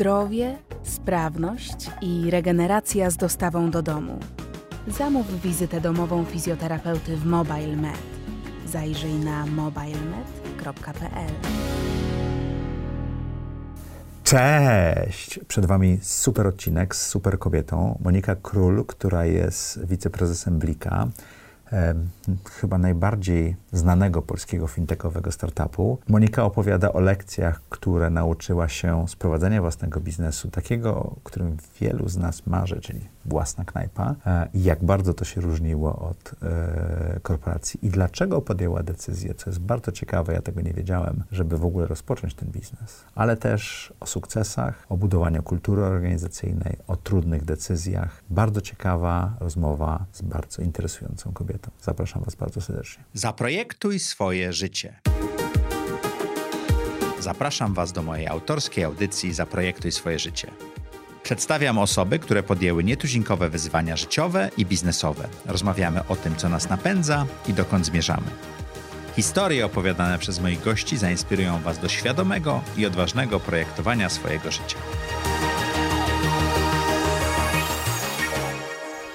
zdrowie, sprawność i regeneracja z dostawą do domu. Zamów wizytę domową fizjoterapeuty w MobileMed. Zajrzyj na mobilemed.pl. Cześć! Przed Wami super odcinek z super kobietą. Monika Król, która jest wiceprezesem Blika chyba najbardziej znanego polskiego fintechowego startupu. Monika opowiada o lekcjach, które nauczyła się z prowadzenia własnego biznesu, takiego, o którym wielu z nas marzy, czyli własna knajpa, e, i jak bardzo to się różniło od e, korporacji i dlaczego podjęła decyzję, co jest bardzo ciekawe, ja tego nie wiedziałem, żeby w ogóle rozpocząć ten biznes, ale też o sukcesach, o budowaniu kultury organizacyjnej, o trudnych decyzjach. Bardzo ciekawa rozmowa z bardzo interesującą kobietą. Zapraszam Was bardzo serdecznie. Zaprojektuj swoje życie. Zapraszam Was do mojej autorskiej audycji Zaprojektuj swoje życie. Przedstawiam osoby, które podjęły nietuzinkowe wyzwania życiowe i biznesowe. Rozmawiamy o tym, co nas napędza i dokąd zmierzamy. Historie opowiadane przez moich gości zainspirują Was do świadomego i odważnego projektowania swojego życia.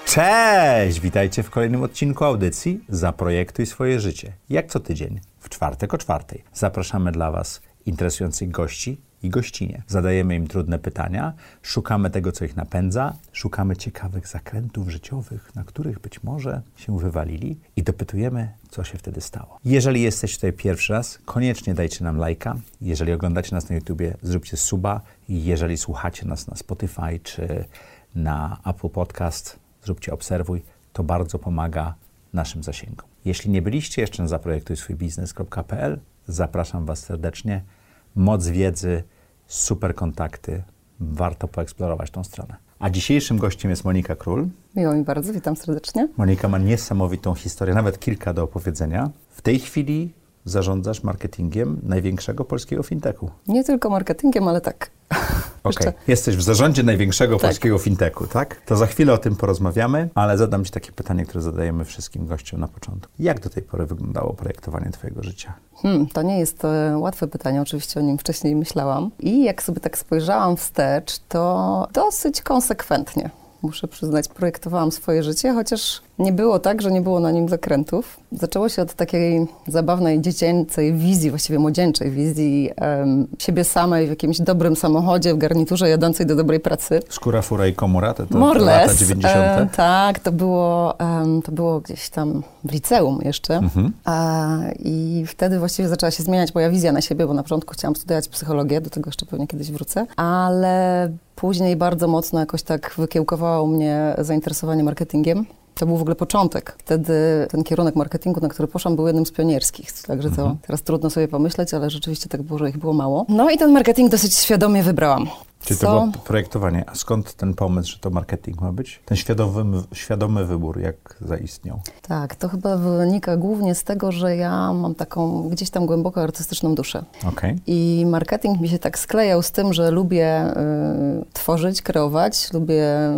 Cześć! Witajcie w kolejnym odcinku audycji Zaprojektuj swoje życie. Jak co tydzień, w czwartek o czwartej. Zapraszamy dla Was interesujących gości i gościnie. Zadajemy im trudne pytania, szukamy tego, co ich napędza, szukamy ciekawych zakrętów życiowych, na których być może się wywalili i dopytujemy, co się wtedy stało. Jeżeli jesteś tutaj pierwszy raz, koniecznie dajcie nam lajka. Jeżeli oglądacie nas na YouTubie, zróbcie suba. Jeżeli słuchacie nas na Spotify czy na Apple Podcast, zróbcie obserwuj. To bardzo pomaga naszym zasięgom. Jeśli nie byliście jeszcze na zaprojektujswójbiznes.pl, zapraszam Was serdecznie. Moc wiedzy, super kontakty. Warto poeksplorować tą stronę. A dzisiejszym gościem jest Monika Król. Miło mi bardzo, witam serdecznie. Monika ma niesamowitą historię, nawet kilka do opowiedzenia. W tej chwili zarządzasz marketingiem największego polskiego fintechu. Nie tylko marketingiem, ale tak. Okay. jesteś w zarządzie największego tak. polskiego fintechu, tak? To za chwilę o tym porozmawiamy, ale zadam Ci takie pytanie, które zadajemy wszystkim gościom na początku. Jak do tej pory wyglądało projektowanie Twojego życia? Hmm, to nie jest e, łatwe pytanie, oczywiście o nim wcześniej myślałam. I jak sobie tak spojrzałam wstecz, to dosyć konsekwentnie muszę przyznać, projektowałam swoje życie, chociaż nie było tak, że nie było na nim zakrętów. Zaczęło się od takiej zabawnej, dziecięcej wizji, właściwie młodzieńczej wizji um, siebie samej w jakimś dobrym samochodzie, w garniturze jadącej do dobrej pracy. Skóra, fura i komora, to, to lata 90. E, tak, to było, um, to było gdzieś tam w liceum jeszcze. Mhm. I wtedy właściwie zaczęła się zmieniać moja wizja na siebie, bo na początku chciałam studiować psychologię, do tego jeszcze pewnie kiedyś wrócę, ale później bardzo mocno jakoś tak wykiełkowało mnie zainteresowanie marketingiem. To był w ogóle początek. Wtedy ten kierunek marketingu, na który poszłam, był jednym z pionierskich. Także to mhm. teraz trudno sobie pomyśleć, ale rzeczywiście tak było, że ich było mało. No i ten marketing dosyć świadomie wybrałam. Czyli to było projektowanie. A skąd ten pomysł, że to marketing ma być? Ten świadomy, świadomy wybór, jak zaistniał? Tak, to chyba wynika głównie z tego, że ja mam taką gdzieś tam głęboko artystyczną duszę. Okay. I marketing mi się tak sklejał z tym, że lubię y, tworzyć, kreować, lubię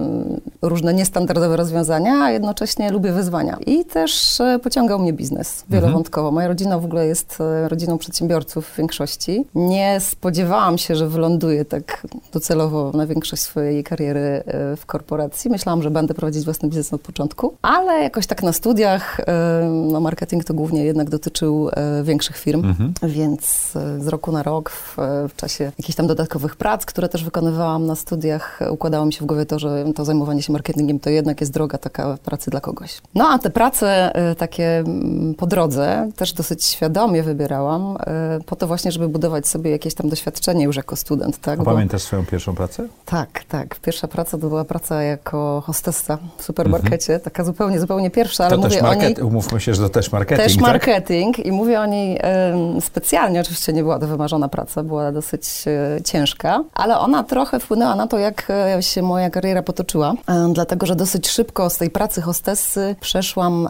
y, różne niestandardowe rozwiązania, a jednocześnie lubię wyzwania. I też y, pociągał mnie biznes wielowątkowo. Mhm. Moja rodzina w ogóle jest y, rodziną przedsiębiorców w większości. Nie spodziewałam się, że wyląduję tak docelowo na większość swojej kariery e, w korporacji. Myślałam, że będę prowadzić własny biznes od początku, ale jakoś tak na studiach, e, no marketing to głównie jednak dotyczył e, większych firm, mhm. więc z roku na rok w, w czasie jakichś tam dodatkowych prac, które też wykonywałam na studiach, układało mi się w głowie to, że to zajmowanie się marketingiem to jednak jest droga taka pracy dla kogoś. No a te prace takie mm, po drodze też dosyć świadomie wybierałam, po to właśnie, żeby budować sobie jakieś tam doświadczenie już jako student, tak? Pamiętasz swoją pierwszą pracę? Tak, tak. Pierwsza praca to była praca jako hostessa w supermarkecie, mhm. taka zupełnie, zupełnie pierwsza, ale to mówię market, o niej... Umówmy się, że to też marketing, Też tak? marketing i mówię o niej um, specjalnie, oczywiście nie była to wymarzona praca, była dosyć e, ciężka, ale ona trochę wpłynęła na to, jak e, się moja kariera potoczyła, e, dlatego, że dosyć szybko z tej pracy hostessy przeszłam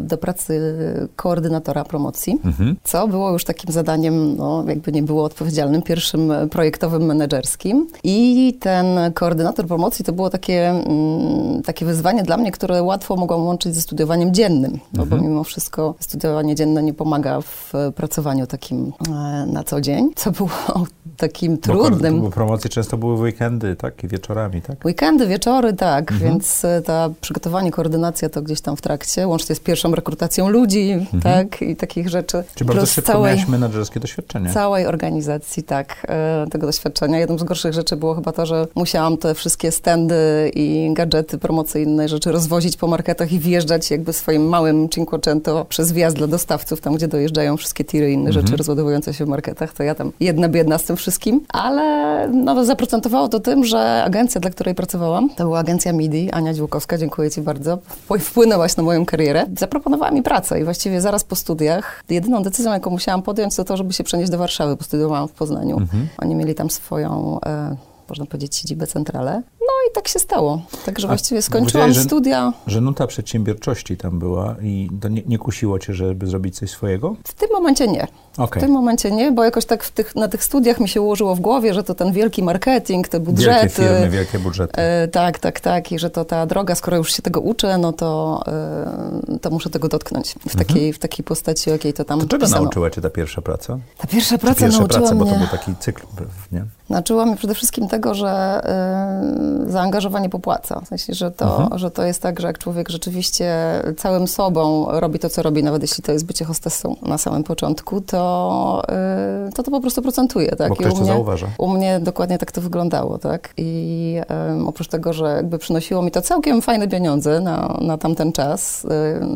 do pracy koordynatora promocji, mhm. co było już takim zadaniem, no, jakby nie było odpowiedzialnym, pierwszym projektowym menedżerskim. I ten koordynator promocji to było takie, mm, takie wyzwanie dla mnie, które łatwo mogłam łączyć ze studiowaniem dziennym, mhm. bo mimo wszystko studiowanie dzienne nie pomaga w pracowaniu takim e, na co dzień, co było takim Bo, trudnym. bo promocje często były w weekendy, tak? I wieczorami, tak? Weekendy, wieczory, tak, Mhm. więc e, ta przygotowanie, koordynacja to gdzieś tam w trakcie, łącznie z pierwszą rekrutacją ludzi, tak, i takich rzeczy. Mhm. Czyli bardzo szybko całej, miałeś menedżerskie doświadczenie. całej organizacji, tak, e, tego doświadczenia. Jedną z gorszych rzeczy było chyba to, że musiałam te wszystkie standy i gadżety promocyjne, rzeczy rozwozić po marketach i wjeżdżać jakby swoim małym Cinquecento przez wjazd dla dostawców, tam gdzie dojeżdżają wszystkie tiry i inne Mhm. rzeczy rozładowujące się w marketach, to ja tam jedna biedna z tym wszystkim, ale no, zaprocentowało to tym, że agencja, dla której pracowałam, to była agencja MIDI, Ania Dziłkowska, dziękuję Ci bardzo, Wp- wpłynęłaś na moją karierę, zaproponowała mi pracę i właściwie zaraz po studiach jedyną decyzją, jaką musiałam podjąć, to to, żeby się przenieść do Warszawy, bo studiowałam w Poznaniu. Mhm. Oni mieli tam swoją, można powiedzieć, siedzibę centralę. No i tak się stało. Także właściwie skończyłam że- studia. Że nuta przedsiębiorczości tam była i to nie, nie kusiło cię, żeby zrobić coś swojego? W tym momencie nie. Okej. W tym momencie nie, bo jakoś tak tych, na tych studiach mi się ułożyło w głowie, że to ten wielki marketing, te budżety. Wielkie firmy, wielkie budżety. E, tak, tak, tak. I że to ta droga, skoro już się tego uczę, no to, e, to muszę tego dotknąć w takiej, w takiej postaci, jakiej to tam Mhm. To czego pisano. nauczyła cię ta pierwsza praca? Ta pierwsza Czy praca pierwsze nauczyła prace, mnie... bo to był taki cykl, nie? Nauczyła mnie przede wszystkim tego, że y, zaangażowanie popłaca. W sensie, że to, Mhm. że to jest tak, że jak człowiek rzeczywiście całym sobą robi to, co robi, nawet jeśli to jest bycie hostessą na samym początku, to y, to, to po prostu procentuje. Tak? Bo ktoś u to mnie, zauważa. U mnie dokładnie tak to wyglądało. Tak? I em, oprócz tego, że jakby przynosiło mi to całkiem fajne pieniądze na, na tamten czas y,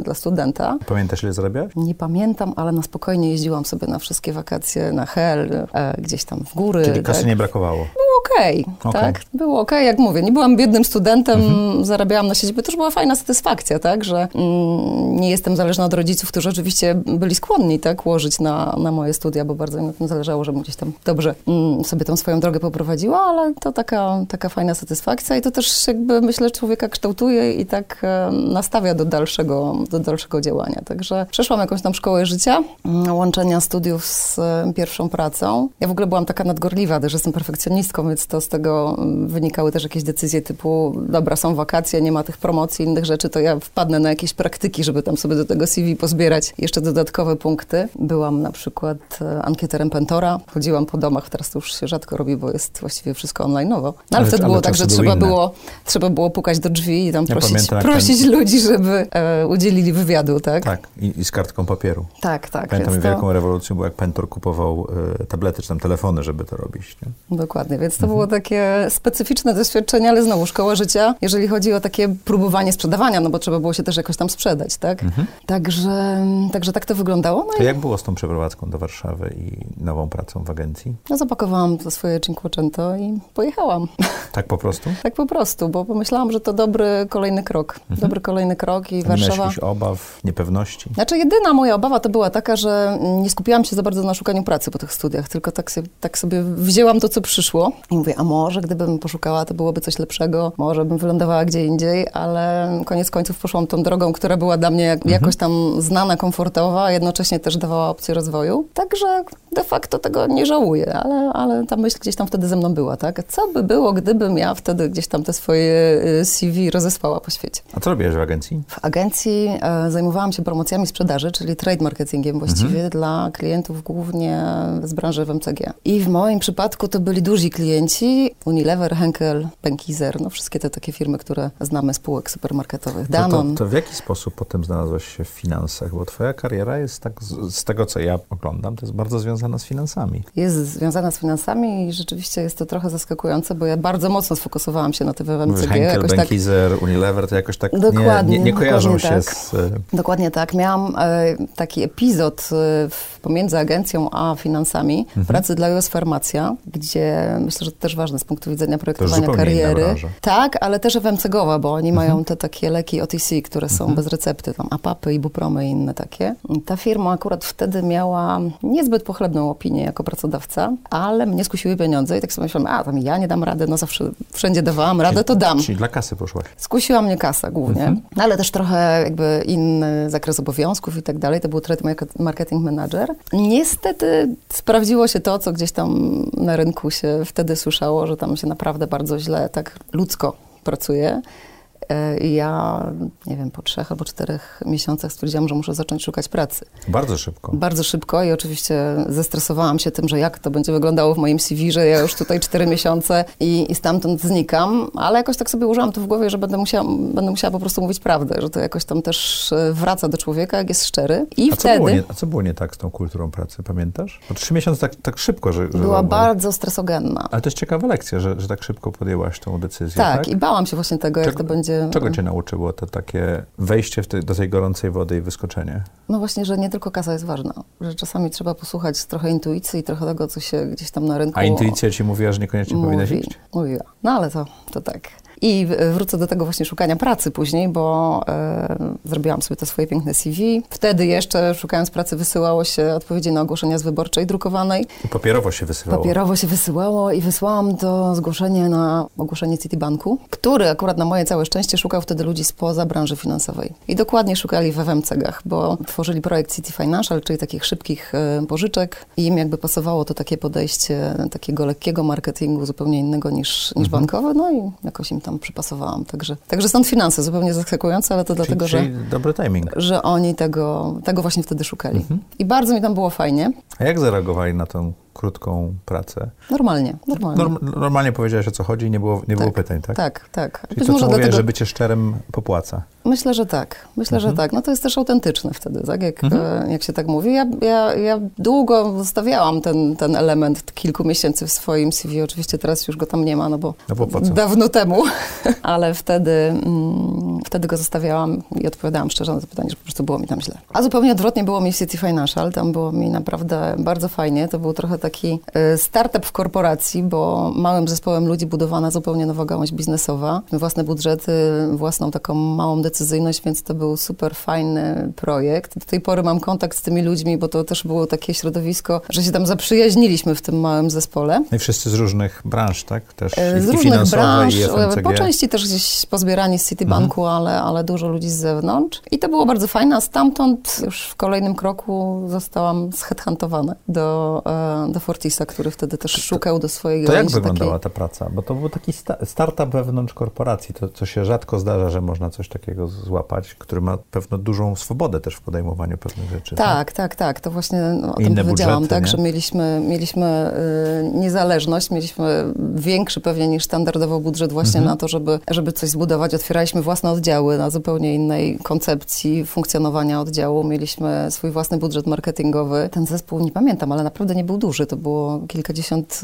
dla studenta, Pamiętasz, ile zarabiałeś? nie pamiętam, ale na spokojnie jeździłam sobie na wszystkie wakacje na Hel, e, gdzieś tam w góry. Czyli kasy tak? nie brakowało. Okej, Okej. tak? Było okej, jak mówię. Nie byłam biednym studentem, Mhm. zarabiałam na siebie. To już była fajna satysfakcja, tak? Że mm, nie jestem zależna od rodziców, którzy oczywiście byli skłonni, tak? Łożyć na, na moje studia, bo bardzo mi na tym zależało, żebym gdzieś tam dobrze mm, sobie tą swoją drogę poprowadziła, ale to taka, taka fajna satysfakcja i to też jakby, myślę, człowieka kształtuje i tak e, nastawia do dalszego, do dalszego działania. Także przeszłam jakąś tam szkołę życia, mm, łączenia studiów z e, pierwszą pracą. Ja w ogóle byłam taka nadgorliwa, też jestem perfekcjonistką, więc to z tego mm, wynikały też jakieś decyzje typu, dobra, są wakacje, nie ma tych promocji, innych rzeczy, to ja wpadnę na jakieś praktyki, żeby tam sobie do tego CV pozbierać jeszcze dodatkowe punkty. Byłam na przykład e, ankieterem Pentora, chodziłam po domach, teraz to już się rzadko robi, bo jest właściwie wszystko online'owo. No, ale, Ale- wtedy ale było tak, że trzeba inne. było, trzeba było pukać do drzwi i tam Ja prosić, pamiętam, prosić ten- ludzi, żeby e, udzielili wywiadu, tak? Tak, i, i z kartką papieru. tak. tak Pamiętam, jak to- wielką rewolucją było, jak Pentor kupował e, tablety czy tam telefony, żeby to robić. Nie? Dokładnie, więc to Mhm. było takie specyficzne doświadczenie, ale znowu szkoła życia, jeżeli chodzi o takie próbowanie sprzedawania, no bo trzeba było się też jakoś tam sprzedać, tak? Także, także tak to wyglądało. No Mhm. To i jak było z tą przeprowadzką do Warszawy i nową pracą w agencji? no, zapakowałam to swoje Cinquecento i pojechałam. Tak po prostu? Tak po prostu, bo pomyślałam, że to dobry kolejny krok. Dobry kolejny krok i Mhm. Miałeś Warszawa... jakichś obaw, niepewności? Znaczy jedyna moja obawa to była taka, że nie skupiłam się za bardzo na szukaniu pracy po tych studiach, tylko tak sobie, tak sobie wzięłam to, co przyszło i mówię, a może gdybym poszukała, to byłoby coś lepszego, może bym wylądowała gdzie indziej, ale koniec końców poszłam tą drogą, która była dla mnie jak, jakoś tam znana, komfortowa, a jednocześnie też dawała opcję rozwoju. Także de facto tego nie żałuję, ale, ale ta myśl gdzieś tam wtedy ze mną była, tak? Co by było, gdybym ja wtedy gdzieś tam te swoje y, CV rozesłała po świecie? A co robiłeś w agencji? W agencji e, zajmowałam się promocjami sprzedaży, czyli trade marketingiem właściwie dla klientów głównie z branży FMCG. I w moim przypadku to byli duzi klienci, Unilever, Henkel, Benkiser, no wszystkie te takie firmy, które znamy spółek supermarketowych, To, to, to w jaki sposób potem znalazłaś się w finansach? Bo twoja kariera jest tak, z, z tego co ja oglądam, to jest bardzo związana z finansami. Jest związana z finansami i rzeczywiście jest to trochę zaskakujące, bo ja bardzo mocno sfokusowałam się na tym FMCG. Henkel, jakoś tak Benkiser, Unilever, to jakoś tak nie, Dokładnie, nie, nie kojarzą dokładnie się tak. z... e, Dokładnie tak. Miałam e, taki epizod e, pomiędzy agencją a finansami Mhm. pracy dla US Farmacja, gdzie myślę, że to też ważne z punktu widzenia projektowania kariery. Tak, ale też FMCG-owa, bo oni Mhm. mają te takie leki OTC, które są bez recepty, tam apapy, ibupromy i inne takie. I Ta firma akurat wtedy miała niezbyt pochlebną opinię jako pracodawca, ale mnie skusiły pieniądze i tak sobie myślałam, a tam ja nie dam rady, no zawsze wszędzie dawałam radę, to dam. Czyli dla kasy poszłaś. Skusiła mnie kasa głównie, Mhm. ale też trochę jakby inny zakres obowiązków i tak dalej. To był market- marketing manager. Niestety sprawdziło się to, co gdzieś tam na rynku się wtedy słyszało, że tam się naprawdę bardzo źle, tak ludzko pracuje. E, I ja, nie wiem, po trzech albo czterech miesiącach stwierdziłam, że muszę zacząć szukać pracy. Bardzo szybko. Bardzo szybko i oczywiście zestresowałam się tym, że jak to będzie wyglądało w moim CV, że ja już tutaj cztery miesiące i, i stamtąd znikam, ale jakoś tak sobie użyłam to w głowie, że będę musiała, będę musiała po prostu mówić prawdę, że to jakoś tam też e, wraca do człowieka, jak jest szczery. I a, wtedy... Co było nie, a co było nie tak z tą kulturą pracy, pamiętasz? Bo trzy miesiące tak, tak szybko, że... że Była bardzo stresogenna. Ale to jest ciekawa lekcja, że, że tak szybko podjęłaś tą decyzję, tak? tak? i bałam się właśnie tego, jak to będzie... Czego cię nauczyło to takie wejście te, do tej gorącej wody i wyskoczenie? No właśnie, że nie tylko kasa jest ważna, że czasami trzeba posłuchać trochę intuicji i trochę tego, co się gdzieś tam na rynku... A intuicja ci mówiła, że niekoniecznie mówi, powinnaś iść? Mówiła. No ale to, to tak. I wrócę do tego właśnie szukania pracy później, bo e, zrobiłam sobie to swoje piękne CV. Wtedy jeszcze szukając pracy wysyłało się odpowiedzi na ogłoszenia z wyborczej drukowanej. I papierowo się wysyłało. Papierowo się wysyłało i wysłałam to zgłoszenie na ogłoszenie Citibanku, który akurat na moje całe szczęście szukał wtedy ludzi spoza branży finansowej. I dokładnie szukali w FMCG-ach, bo tworzyli projekt City Financial, czyli takich szybkich e, pożyczek i im jakby pasowało to takie podejście takiego lekkiego marketingu, zupełnie innego niż, niż mhm. bankowe, no i jakoś im tam przypasowałam. Także, także stąd finanse, zupełnie zaskakujące, ale to czyli, dlatego, czyli że... dobry timing. Że oni tego, tego właśnie wtedy szukali. Mhm. I bardzo mi tam było fajnie. A jak zareagowali na tą krótką pracę? Normalnie, normalnie. Norm, normalnie powiedziałeś, o co chodzi i nie było, nie tak, było pytań, tak? Tak, tak. Czyli Być to, może co mówię, że bycie szczerym popłaca. Myślę, że tak. Myślę, mhm. że tak. No to jest też autentyczne wtedy, tak? Jak, mhm. jak się tak mówi. Ja, ja, ja długo zostawiałam ten, ten element kilku miesięcy w swoim CV. Oczywiście teraz już go tam nie ma, no bo, no bo dawno temu. Ale wtedy, mm, wtedy go zostawiałam i odpowiadałam szczerze na to pytanie, że po prostu było mi tam źle. A zupełnie odwrotnie było mi w City Financial. Tam było mi naprawdę bardzo fajnie. To był trochę taki y, startup w korporacji, bo małym zespołem ludzi budowana zupełnie nowa gałąź biznesowa. Własne budżety, własną taką małą decyzyjność, więc to był super fajny projekt. Do tej pory mam kontakt z tymi ludźmi, bo to też było takie środowisko, że się tam zaprzyjaźniliśmy w tym małym zespole. No I wszyscy z różnych branż, tak? Też e, z różnych branż, e, po części też gdzieś pozbierani z Citibanku, mhm. ale, ale dużo ludzi z zewnątrz. I to było bardzo fajne, a stamtąd już w kolejnym kroku zostałam zheadhuntowana do, do Fortisa, który wtedy też szukał do swojej To jak wyglądała takiej... ta praca? Bo to był taki sta startup wewnątrz korporacji, to co się rzadko zdarza, że można coś takiego złapać, który ma pewno dużą swobodę też w podejmowaniu pewnych rzeczy. Tak, tak, tak. tak. To właśnie o tym powiedziałam, budżety, tak, nie? że mieliśmy, mieliśmy y, niezależność, mieliśmy większy pewnie niż standardowo budżet właśnie mhm. na to, żeby, żeby coś zbudować. Otwieraliśmy własne oddziały na zupełnie innej koncepcji funkcjonowania oddziału. Mieliśmy swój własny budżet marketingowy. Ten zespół, nie pamiętam, ale naprawdę nie był duży. To było kilkadziesiąt,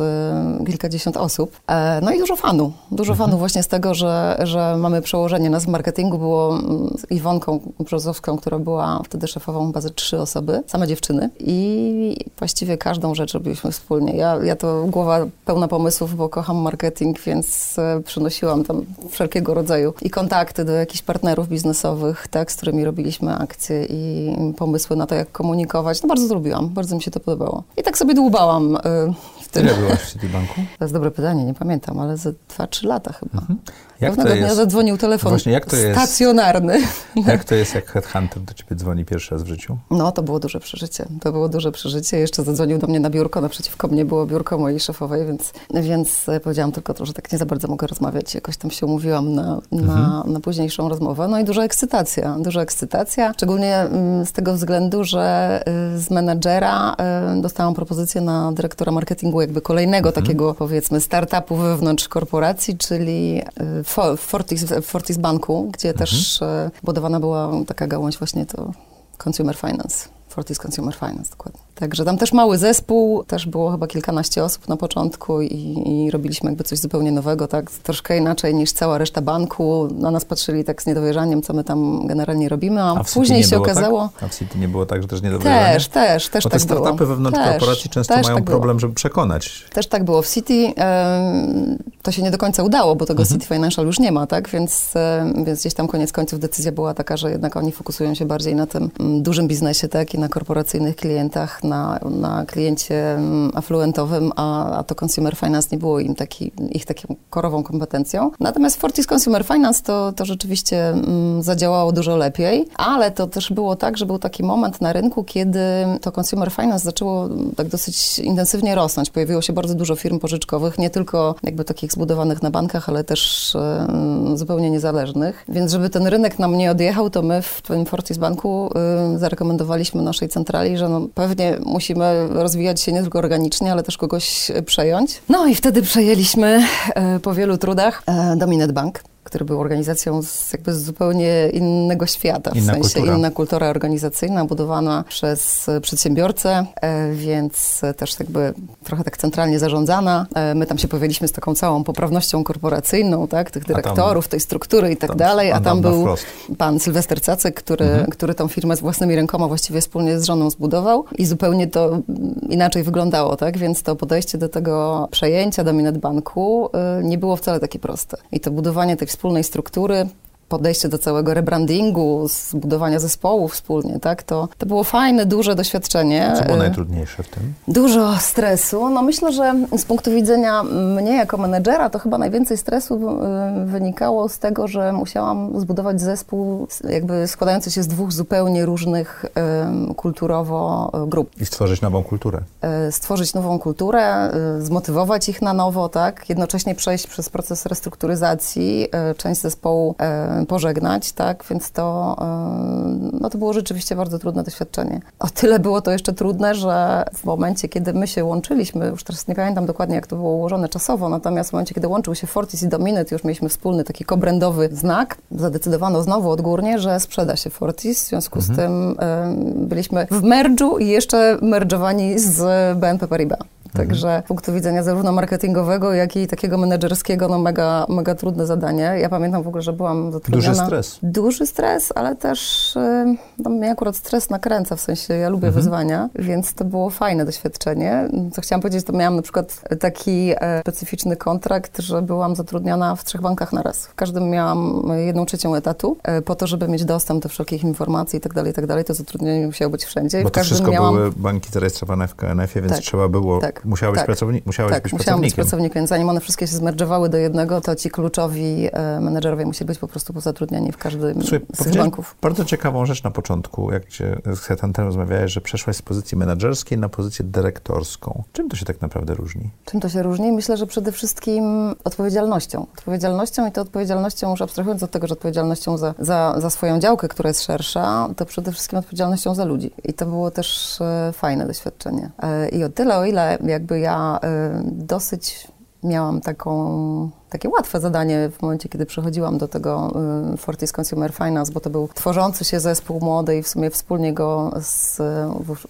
y, kilkadziesiąt osób. E, no i dużo fanu. Dużo mhm. fanu właśnie z tego, że, że mamy przełożenie nas w marketingu. Było z Iwonką Brzozowską, która była wtedy szefową bazy trzy osoby, same dziewczyny i właściwie każdą rzecz robiliśmy wspólnie. Ja, ja to głowa pełna pomysłów, bo kocham marketing, więc e, przynosiłam tam wszelkiego rodzaju i kontakty do jakichś partnerów biznesowych, tak, z którymi robiliśmy akcje i pomysły na to, jak komunikować. No bardzo to lubiłam, bardzo mi się to podobało. I tak sobie dłubałam y, w tym. Ile byłaś w Citibanku? To jest dobre pytanie, nie pamiętam, ale ze 2-3 lata chyba. Mhm. Jak Pewnego dnia zadzwonił telefon Właśnie, jak to stacjonarny. Jest, jak to jest, jak headhunter do ciebie dzwoni pierwszy raz w życiu? No, to było duże przeżycie. To było duże przeżycie. Jeszcze zadzwonił do mnie na biurko, naprzeciwko mnie było biurko mojej szefowej, więc, więc powiedziałam tylko to, że tak nie za bardzo mogę rozmawiać. Jakoś tam się umówiłam na, na, mhm. na późniejszą rozmowę. No i duża ekscytacja, duża ekscytacja. Szczególnie mm, z tego względu, że y, z menadżera y, dostałam propozycję na dyrektora marketingu jakby kolejnego mhm. takiego, powiedzmy, startupu wewnątrz korporacji, czyli y, w Fortis, Fortis Banku, gdzie mhm. też e, budowana była taka gałąź właśnie to consumer finance. Fortis Consumer Finance, dokładnie. Także tam też mały zespół, też było chyba kilkanaście osób na początku i, i, robiliśmy jakby coś zupełnie nowego, tak, troszkę inaczej niż cała reszta banku. Na nas patrzyli tak z niedowierzaniem, co my tam generalnie robimy, a, a później się okazało... Tak? A w City nie było tak, że też niedowierzanie? Też, też, też Bo tak te startupy było. wewnątrz też, korporacji często mają tak problem, było. żeby przekonać. Też tak było. W City to się nie do końca udało, bo tego mhm. City Financial już nie ma, tak, więc, więc gdzieś tam koniec końców decyzja była taka, że jednak oni fokusują się bardziej na tym mm, dużym biznesie, tak, i na korporacyjnych klientach, na, na kliencie mm, afluentowym, a, a to Consumer Finance nie było im taki, ich taką korową kompetencją. Natomiast Fortis Consumer Finance to, to rzeczywiście mm, zadziałało dużo lepiej, ale to też było tak, że był taki moment na rynku, kiedy to Consumer Finance zaczęło mm, tak dosyć intensywnie rosnąć. Pojawiło się bardzo dużo firm pożyczkowych, nie tylko jakby takich zbudowanych na bankach, ale też y, zupełnie niezależnych. Więc żeby ten rynek nam nie odjechał, to my w tym Fortis Banku y, zarekomendowaliśmy naszej centrali, że no, pewnie musimy rozwijać się nie tylko organicznie, ale też kogoś przejąć. No i wtedy przejęliśmy y, po wielu trudach y, Dominet Bank który był organizacją z, jakby z zupełnie innego świata, w Inna sensie kultura. inna kultura organizacyjna, budowana przez e, przedsiębiorcę, e, więc też jakby trochę tak centralnie zarządzana. E, My tam się pojawiliśmy z taką całą poprawnością korporacyjną, tak, tych dyrektorów, tej struktury i tak tam dalej, a tam był pan Sylwester Cacek, który, Mhm. który tą firmę z własnymi rękoma właściwie wspólnie z żoną zbudował i zupełnie to inaczej wyglądało, tak? Więc to podejście do tego przejęcia Dominet Banku nie było wcale takie proste. I to budowanie tej wspólnej struktury, podejście do całego rebrandingu, zbudowania zespołu wspólnie, tak? To, to było fajne, duże doświadczenie. Co było Y, najtrudniejsze w tym? Dużo stresu. No myślę, że z punktu widzenia mnie jako menedżera, to chyba najwięcej stresu y, wynikało z tego, że musiałam zbudować zespół jakby składający się z dwóch zupełnie różnych y, kulturowo grup. I stworzyć nową kulturę. Stworzyć nową kulturę, zmotywować ich na nowo, tak? Jednocześnie przejść przez proces restrukturyzacji, część zespołu pożegnać, tak? Więc to, y, no to było rzeczywiście bardzo trudne doświadczenie. O tyle było to jeszcze trudne, że w momencie, kiedy my się łączyliśmy, już teraz nie pamiętam dokładnie, jak to było ułożone czasowo, natomiast w momencie, kiedy łączył się Fortis i Dominet, już mieliśmy wspólny taki kobrandowy znak, zadecydowano znowu odgórnie, że sprzeda się Fortis, w związku z tym y, byliśmy w merdżu i jeszcze merdżowani z BNP Paribas. Także z punktu widzenia zarówno marketingowego, jak i takiego menedżerskiego, no mega, mega trudne zadanie. Ja pamiętam w ogóle, że byłam zatrudniona... Duży stres. Duży stres, ale też no, mnie akurat stres nakręca, w sensie ja lubię wyzwania, więc to było fajne doświadczenie. Co chciałam powiedzieć, to miałam na przykład taki e, specyficzny kontrakt, że byłam zatrudniona w trzech bankach na raz. W każdym miałam jedną trzecią etatu, e, po to, żeby mieć dostęp do wszelkich informacji i tak dalej, i tak dalej. To zatrudnienie musiało być wszędzie. Bo to wszystko miałam... były banki zarejestrowane w KNF-ie, więc Tak, trzeba było, tak, musiałeś, tak. pracowni- musiałeś tak, być musiałam być pracownikiem. więc zanim one wszystkie się zmerdżowały do jednego, to ci kluczowi e, menedżerowie musieli być po prostu pozatrudniani w każdym Słuchaj, z tych banków. bardzo ciekawą rzecz na początku, jak cię z headhunterem rozmawiałeś, że przeszłaś z pozycji menedżerskiej na pozycję dyrektorską. Czym to się tak naprawdę różni? Czym to się różni? Myślę, że przede wszystkim odpowiedzialnością. Odpowiedzialnością i to odpowiedzialnością, już abstrahując od tego, że odpowiedzialnością za, za, za swoją działkę, która jest szersza, to przede wszystkim odpowiedzialnością za ludzi. I to było też e, fajne doświadczenie. E, I o tyle, o ile jakby ja e, dosyć miałam taką, takie łatwe zadanie w momencie, kiedy przychodziłam do tego y, Fortis Consumer Finance, bo to był tworzący się zespół młody i w sumie wspólnie go z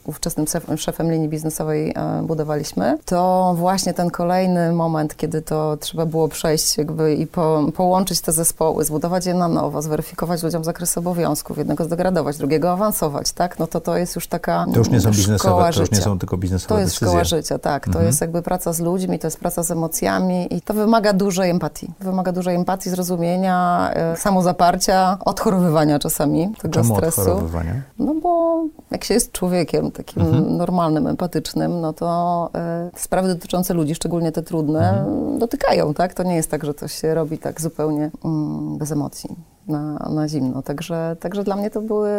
ówczesnym szef- szefem linii biznesowej y, budowaliśmy, to właśnie ten kolejny moment, kiedy to trzeba było przejść jakby i po, połączyć te zespoły, zbudować je na nowo, zweryfikować ludziom zakres obowiązków, jednego zdegradować, drugiego awansować, tak? No to to jest już taka To już nie są biznesowe, to już nie są tylko biznesowe To jest decyzje. szkoła życia, tak. To Mhm. jest jakby praca z ludźmi, to jest praca z emocjami i to wymaga dużej empatii. Wymaga dużej empatii, zrozumienia, e, samozaparcia, odchorowywania czasami tego Czemu stresu. odchorowywania? No bo jak się jest człowiekiem takim Mhm. normalnym, empatycznym, no to e, sprawy dotyczące ludzi, szczególnie te trudne, Mhm. dotykają, tak? To nie jest tak, że to się robi tak zupełnie mm, bez emocji. Na, na zimno. Także, także dla mnie to były,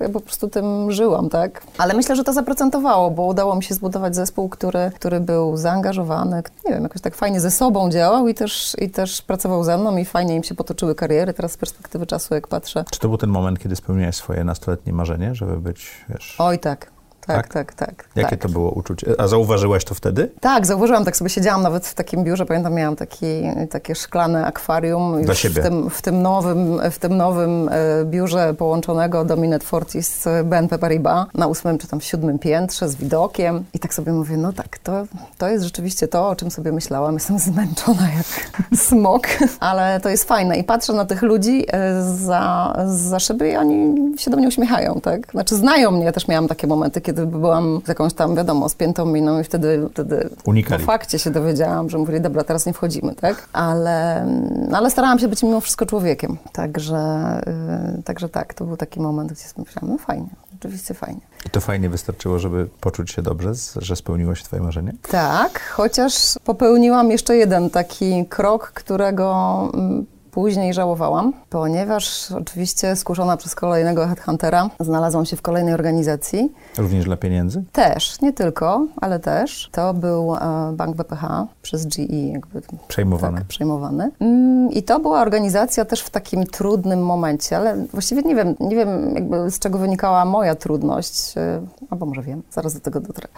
ja, po prostu tym żyłam, tak? Ale myślę, że to zaprocentowało, bo udało mi się zbudować zespół, który, który był zaangażowany, nie wiem, jakoś tak fajnie ze sobą działał i też, i też pracował ze mną i fajnie im się potoczyły kariery. Teraz z perspektywy czasu, jak patrzę, Czy to był ten moment, kiedy spełniłeś swoje nastoletnie marzenie, żeby być, wiesz... oj tak, Tak? tak, tak, tak. Jakie tak. to było uczucie? A zauważyłaś to wtedy? Tak, zauważyłam, tak sobie siedziałam nawet w takim biurze, pamiętam, miałam taki, takie szklane akwarium. Dla siebie. W tym, w tym nowym, w tym nowym e, biurze połączonego Dominet Fortis z BNP Paribas na ósmym czy tam siódmym piętrze z widokiem. I tak sobie mówię, no tak, to, to jest rzeczywiście to, o czym sobie myślałam. Jestem zmęczona jak smok, ale to jest fajne. I patrzę na tych ludzi e, za, za szyby i oni się do mnie uśmiechają, tak? Znaczy znają mnie, ja też miałam takie momenty, kiedy byłam z jakąś tam, wiadomo, spiętą miną i wtedy, wtedy Unikali. po fakcie się dowiedziałam, że mówili, dobra, teraz nie wchodzimy, tak? Ale, no, ale starałam się być mimo wszystko człowiekiem. Także, yy, także tak, to był taki moment, gdzie sobie myślałam, no fajnie. rzeczywiście fajnie. I to fajnie wystarczyło, żeby poczuć się dobrze, że spełniło się twoje marzenie? Tak, chociaż popełniłam jeszcze jeden taki krok, którego mm, później żałowałam, ponieważ oczywiście skuszona przez kolejnego headhuntera znalazłam się w kolejnej organizacji. Również dla pieniędzy? Też, nie tylko, ale też. To był e, Bank BPH przez GE jakby Przejmowane. tak, przejmowany. Mm, I to była organizacja też w takim trudnym momencie, ale właściwie nie wiem, nie wiem jakby z czego wynikała moja trudność, e, albo może wiem, zaraz do tego dotrę.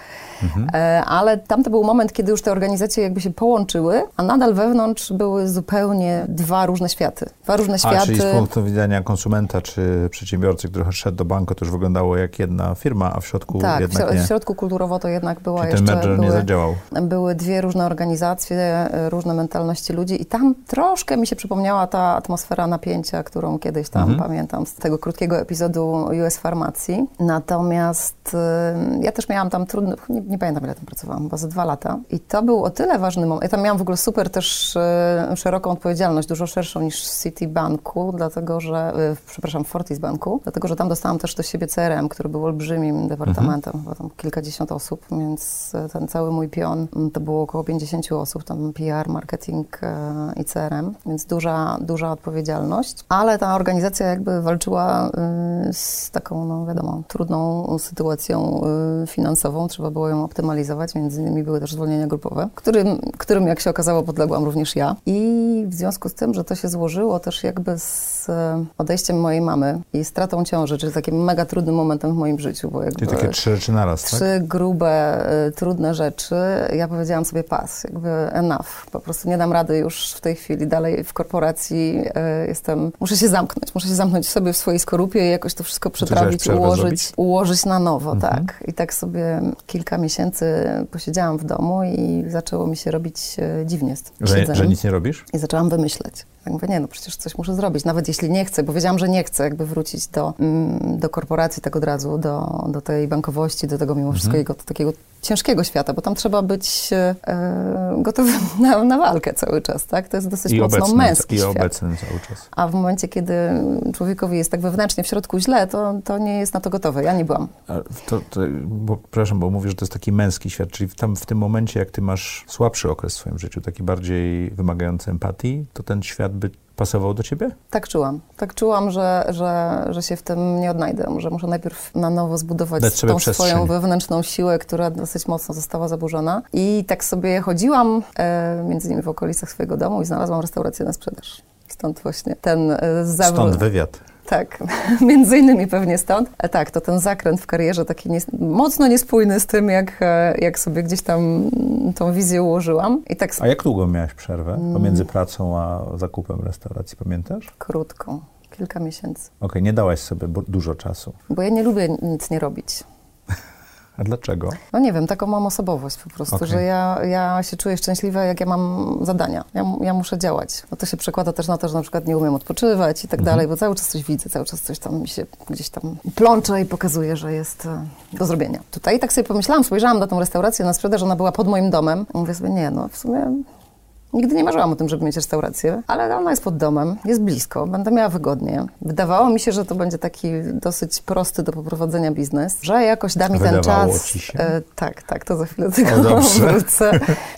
E, Ale tam to był moment, kiedy już te organizacje jakby się połączyły, a nadal wewnątrz były zupełnie dwa różne światy. Dwa różne A, światy. czyli z punktu widzenia konsumenta czy przedsiębiorcy, który szedł do banku, to już wyglądało jak jedna firma, a w środku tak, jednak nie. w środku kulturowo to jednak była Czyli ten jeszcze... merger nie były, zadziałał. były dwie różne organizacje, e, różne mentalności ludzi i tam troszkę mi się przypomniała ta atmosfera napięcia, którą kiedyś tam Mhm. pamiętam z tego krótkiego epizodu US Farmacji. Natomiast e, ja też miałam tam trudny, nie, nie pamiętam ile tam pracowałam, chyba za dwa lata i to był o tyle ważny moment. Ja tam miałam w ogóle super też e, szeroką odpowiedzialność, dużo szerszą niż w Citibanku, dlatego że, e, przepraszam, Fortis Banku, dlatego że tam dostałam też do siebie CRM, który był olbrzymim departamentem, chyba tam kilkadziesiąt osób, więc e, ten cały mój pion mm, to było około 50 osób, tam PR, marketing e, i CRM, więc duża, duża odpowiedzialność, ale ta organizacja jakby walczyła y, z taką, no wiadomo, trudną sytuacją y, finansową, trzeba było ją optymalizować, między innymi były też zwolnienia grupowe, którym, którym jak się okazało podległam również ja. I w związku z tym, że to się złożyło też jakby z e, odejściem mojej mamy i stratą ciąży, czyli takim mega trudnym momentem w moim życiu, bo jakby... Czyli takie trzy rzeczy naraz, tak? Trzy grube, y, trudne rzeczy. Ja powiedziałam sobie pas, jakby enough. Po prostu nie dam rady już w tej chwili dalej w korporacji. y, Jestem, muszę się zamknąć, muszę się zamknąć sobie w swojej skorupie i jakoś to wszystko przetrawić, ułożyć, zrobić? ułożyć na nowo, Mhm. tak. I tak sobie kilka miesięcy posiedziałam w domu i zaczęło mi się robić dziwnie z tym Że, że nic nie robisz? I zaczęłam wymyśleć. Tak mówię, nie no, przecież coś muszę zrobić, nawet jeśli nie chcę, bo wiedziałam, że nie chcę jakby wrócić do, mm, do korporacji tak od razu, do, do tej bankowości, do tego mimo wszystkiego, do takiego ciężkiego świata, bo tam trzeba być e, gotowym na, na walkę cały czas, tak? To jest dosyć I mocno męski I świat. obecny cały czas. A w momencie, kiedy człowiekowi jest tak wewnętrznie w środku źle, to, to nie jest na to gotowe. Ja nie byłam. To, to, bo, przepraszam, bo mówisz, że to jest taki męski świat, czyli tam w tym momencie, jak ty masz słabszy okres w swoim życiu, taki bardziej wymagający empatii, to ten świat by pasował do ciebie? Tak czułam. Tak czułam, że, że, że się w tym nie odnajdę, że muszę najpierw na nowo zbudować tą swoją wewnętrzną siłę, która dosyć mocno została zaburzona. I tak sobie chodziłam e, między innymi w okolicach swojego domu i znalazłam restaurację na sprzedaż. Stąd właśnie ten e, zawrót. Stąd wywiad. Tak, między innymi pewnie stąd. E, tak, to ten zakręt w karierze taki nies- mocno niespójny z tym, jak, e, jak sobie gdzieś tam mm, tą wizję ułożyłam. I tak A jak długo miałaś przerwę Mm. pomiędzy pracą a zakupem restauracji, pamiętasz? krótko, kilka miesięcy. Okej, nie dałaś sobie dużo czasu. Bo ja nie lubię nic nie robić. A dlaczego? No nie wiem, taką mam osobowość po prostu, Okej. że ja, ja się czuję szczęśliwa, jak ja mam zadania. Ja, ja muszę działać. No to się przekłada też na to, że na przykład nie umiem odpoczywać i tak Mhm. dalej, bo cały czas coś widzę, cały czas coś tam mi się gdzieś tam plącze i pokazuje, że jest e, do zrobienia. Tutaj tak sobie pomyślałam, spojrzałam na tą restaurację na sprzedaż, ona była pod moim domem. Mówię sobie, nie no, w sumie Nigdy nie marzyłam o tym, żeby mieć restaurację, ale ona jest pod domem, jest blisko, będę miała wygodnie. Wydawało mi się, że to będzie taki dosyć prosty do poprowadzenia biznes, że jakoś da mi ten czas. ci się? E, tak, tak, to za chwilę do tego O, dobrze. wrócę.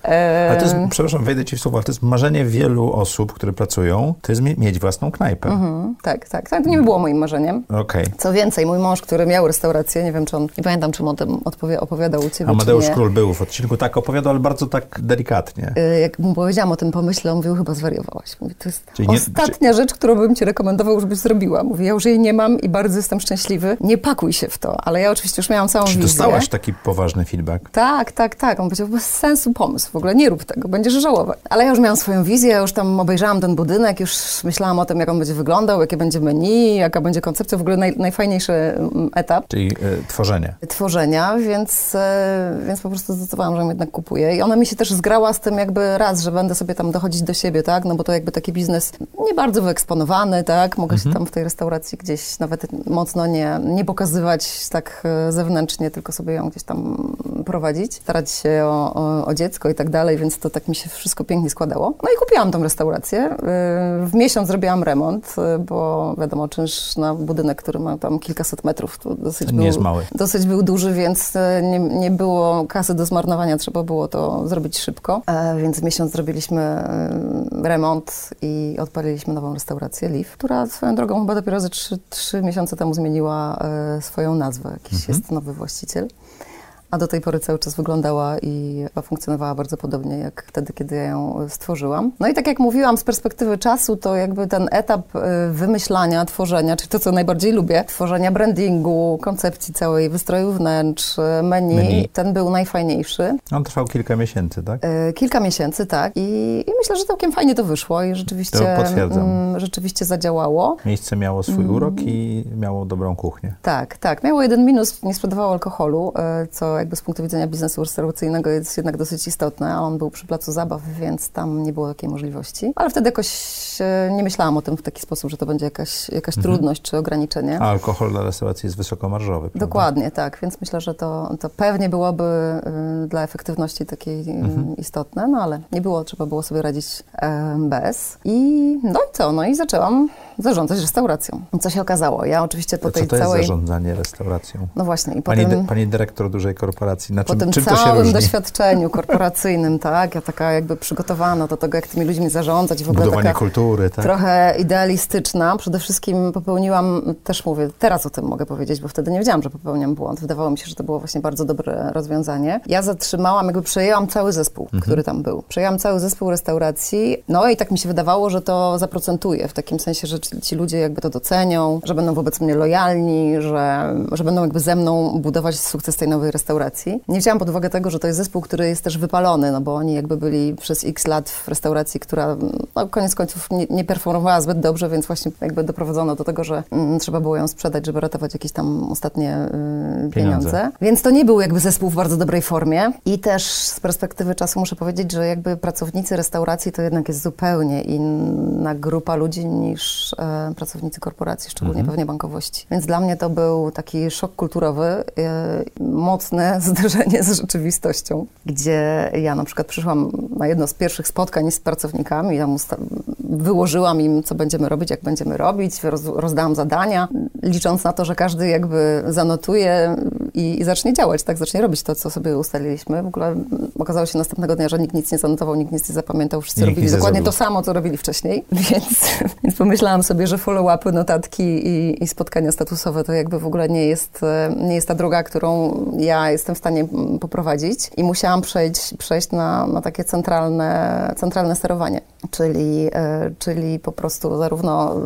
E, Ale to jest, przepraszam, wejdę ci w słowo, ale to jest marzenie wielu osób, które pracują, to jest mie- mieć własną knajpę. mhm, tak, tak, tak, to nie było moim marzeniem. Okej. Co więcej, mój mąż, który miał restaurację, nie wiem, czy on, nie pamiętam, czym o tym opowiadał u ciebie, Amadeusz. Król był w odcinku, tak opowiadał, ale bardzo tak delikatnie. Y, Jak mu powiedziałam o tym pomyśle, on mówił, chyba zwariowałaś. Mówi, to jest Czyli nie- ostatnia rzecz, którą bym ci rekomendował, żebyś zrobiła. Mówi, ja już jej nie mam i bardzo jestem szczęśliwy. Nie pakuj się w to. Ale ja oczywiście już miałam całą Czy wizję. dostałaś taki poważny feedback? Tak, tak, tak. On powiedział, bez sensu pomysł, w ogóle nie rób tego, będziesz żałować. Ale ja już miałam swoją wizję, ja już tam obejrzałam ten budynek, już myślałam o tym, jak on będzie wyglądał, jakie będzie menu, jaka będzie koncepcja, w ogóle naj, najfajniejszy mm, etap Czyli y, tworzenie. tworzenia, więc, e, więc po prostu zdecydowałam, że ją jednak kupuję. I ona mi się też zgrała z tym jakby raz, że będę sobie tam dochodzić do siebie, tak? No bo to jakby taki biznes nie bardzo wyeksponowany, tak? Mogę się tam w tej restauracji gdzieś nawet mocno nie, nie pokazywać tak e, zewnętrznie, tylko sobie ją gdzieś tam prowadzić, starać się o, o, o, dziecko i tak dalej, więc to tak mi się wszystko pięknie składało. No i kupiłam tą restaurację. Y, w miesiąc zrobiłam remont, y, bo wiadomo, czynsz na budynek, który ma tam kilkaset metrów, to dosyć, nie był, mały. dosyć był duży, więc y, nie, nie było kasy do zmarnowania, trzeba było to zrobić szybko. E, więc w miesiąc zrobiliśmy remont i odpaliliśmy nową restaurację Liv, która swoją drogą chyba dopiero ze trzy, trzy miesiące temu zmieniła swoją nazwę. Jakiś mhm. jest nowy właściciel a do tej pory cały czas wyglądała i funkcjonowała bardzo podobnie jak wtedy, kiedy ja ją stworzyłam. No i tak jak mówiłam, z perspektywy czasu, to jakby ten etap y, wymyślania, tworzenia, czyli to, co najbardziej lubię, tworzenia brandingu, koncepcji całej, wystroju wnętrz, menu, menu. ten był najfajniejszy. On trwał kilka miesięcy, tak? Y, kilka miesięcy, tak. I, I, myślę, że całkiem fajnie to wyszło i rzeczywiście, to potwierdzam. Mm, rzeczywiście zadziałało. Miejsce miało swój mm. urok i miało dobrą kuchnię. Tak, tak. Miało jeden minus, nie sprzedawało alkoholu, y, jakby z punktu widzenia biznesu restauracyjnego jest jednak dosyć istotne, a on był przy placu zabaw, więc tam nie było takiej możliwości. Ale wtedy jakoś nie myślałam o tym w taki sposób, że to będzie jakaś, jakaś mhm. trudność czy ograniczenie. A alkohol dla restauracji jest wysokomarżowy, prawda? Dokładnie, tak. Więc myślę, że to, to pewnie byłoby y, dla efektywności takiej y, mhm. istotne, no ale nie było, trzeba było sobie radzić y, bez. I no i co? No i zaczęłam zarządzać restauracją. Co się okazało? Ja oczywiście po tej co to całej... jest zarządzanie restauracją? No właśnie. I pani, tym... pani dyrektor dużej korporacji, na czym, po tym czym całym doświadczeniu korporacyjnym, tak, ja taka jakby przygotowana do tego, jak tymi ludźmi zarządzać i w ogóle Budowanie kultury, tak? trochę idealistyczna. Przede wszystkim popełniłam, też mówię, teraz o tym mogę powiedzieć, bo wtedy nie wiedziałam, że popełniam błąd. Wydawało mi się, że to było właśnie bardzo dobre rozwiązanie. Ja zatrzymałam, jakby przejęłam cały zespół, mhm. który tam był. Przejęłam cały zespół restauracji, no i tak mi się wydawało, że to zaprocentuje, w takim sensie, że ci ludzie jakby to docenią, że będą wobec mnie lojalni, że, że będą jakby ze mną budować sukces tej nowej restauracji. Nie wzięłam pod uwagę tego, że to jest zespół, który jest też wypalony, no bo oni jakby byli przez x lat w restauracji, która no, koniec końców nie, nie performowała zbyt dobrze, więc właśnie jakby doprowadzono do tego, że mm, trzeba było ją sprzedać, żeby ratować jakieś tam ostatnie y, pieniądze. pieniądze. Więc to nie był jakby zespół w bardzo dobrej formie i też z perspektywy czasu muszę powiedzieć, że jakby pracownicy restauracji to jednak jest zupełnie inna grupa ludzi niż pracownicy korporacji, szczególnie mhm. pewnie bankowości. Więc dla mnie to był taki szok kulturowy, yy, mocne zderzenie z rzeczywistością, gdzie ja na przykład przyszłam na jedno z pierwszych spotkań z pracownikami, tam wyłożyłam im, co będziemy robić, jak będziemy robić, roz rozdałam zadania, licząc na to, że każdy jakby zanotuje i, i, zacznie działać, tak, zacznie robić to, co sobie ustaliliśmy. W ogóle okazało się następnego dnia, że nikt nic nie zanotował, nikt nic nie zapamiętał, wszyscy nikt robili dokładnie to samo, co robili wcześniej, więc, więc pomyślałam sobie, że follow-upy, notatki i, i, spotkania statusowe to jakby w ogóle nie jest, nie jest ta droga, którą ja jestem w stanie poprowadzić i musiałam przejść, przejść na, na takie centralne, centralne sterowanie, czyli, e, czyli po prostu zarówno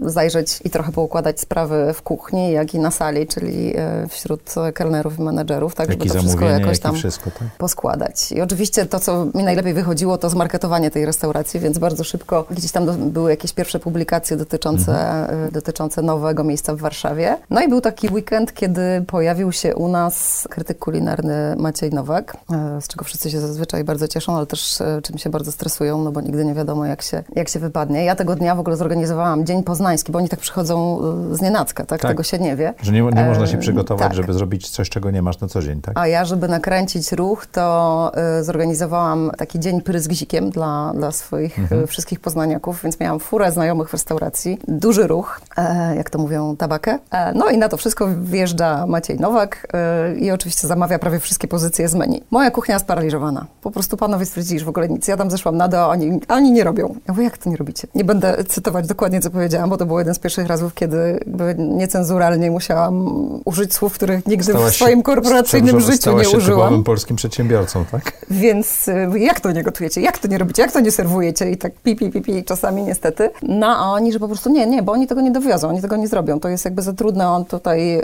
zajrzeć i trochę poukładać sprawy w kuchni, jak i na sali, czyli e, wśród kelnerów i menedżerów, tak, żeby to wszystko jakoś tam wszystko, tak? poskładać. I oczywiście to, co mi najlepiej wychodziło, to zmarketowanie tej restauracji, więc bardzo szybko gdzieś tam do, były jakieś pierwsze publikacje dotyczące, mhm. E, dotyczące nowego miejsca w Warszawie. No i był taki weekend, kiedy pojawił się u nas krytyk kulinarny Maciej Nowak, e, z czego wszyscy się zazwyczaj bardzo cieszą, ale też e, czym się bardzo stresują, no bo nigdy nie wiadomo, jak się, jak się wypadnie. Ja tego dnia w ogóle zorganizowałam Dzień Poznański, bo oni tak przychodzą z nienacka, tak? tak. Tego się nie wie. Że nie, nie można się przygotować, tak. żeby zrobić coś, czego nie masz na co dzień, tak? A ja, żeby nakręcić ruch, to y, zorganizowałam taki dzień pryzgzikiem dla, dla swoich mhm. y, wszystkich poznaniaków, więc miałam furę znajomych w restauracji, duży ruch, e, jak to mówią, tabakę. E, no i na to wszystko wjeżdża Maciej Nowak e, i oczywiście zamawia prawie wszystkie pozycje z menu. Moja kuchnia sparaliżowana. Po prostu panowie stwierdzili, że w ogóle nic. Ja tam zeszłam na dół, oni, oni nie robią. Ja mówię, jak to nie robicie? Nie będę cytować dokładnie, co powiedziałam, bo to był jeden z pierwszych razów, kiedy niecenzuralnie musiałam użyć słów, których nigdy w swoim korporacyjnym życiu nie się użyłam. polskim przedsiębiorcą, tak? Więc jak to nie gotujecie? Jak to nie robicie? Jak to nie serwujecie? I tak pi, pi, pi, pi czasami niestety. No a oni, że po prostu nie, nie, bo oni tego nie dowiozą, oni tego nie zrobią. To jest jakby za trudne, on tutaj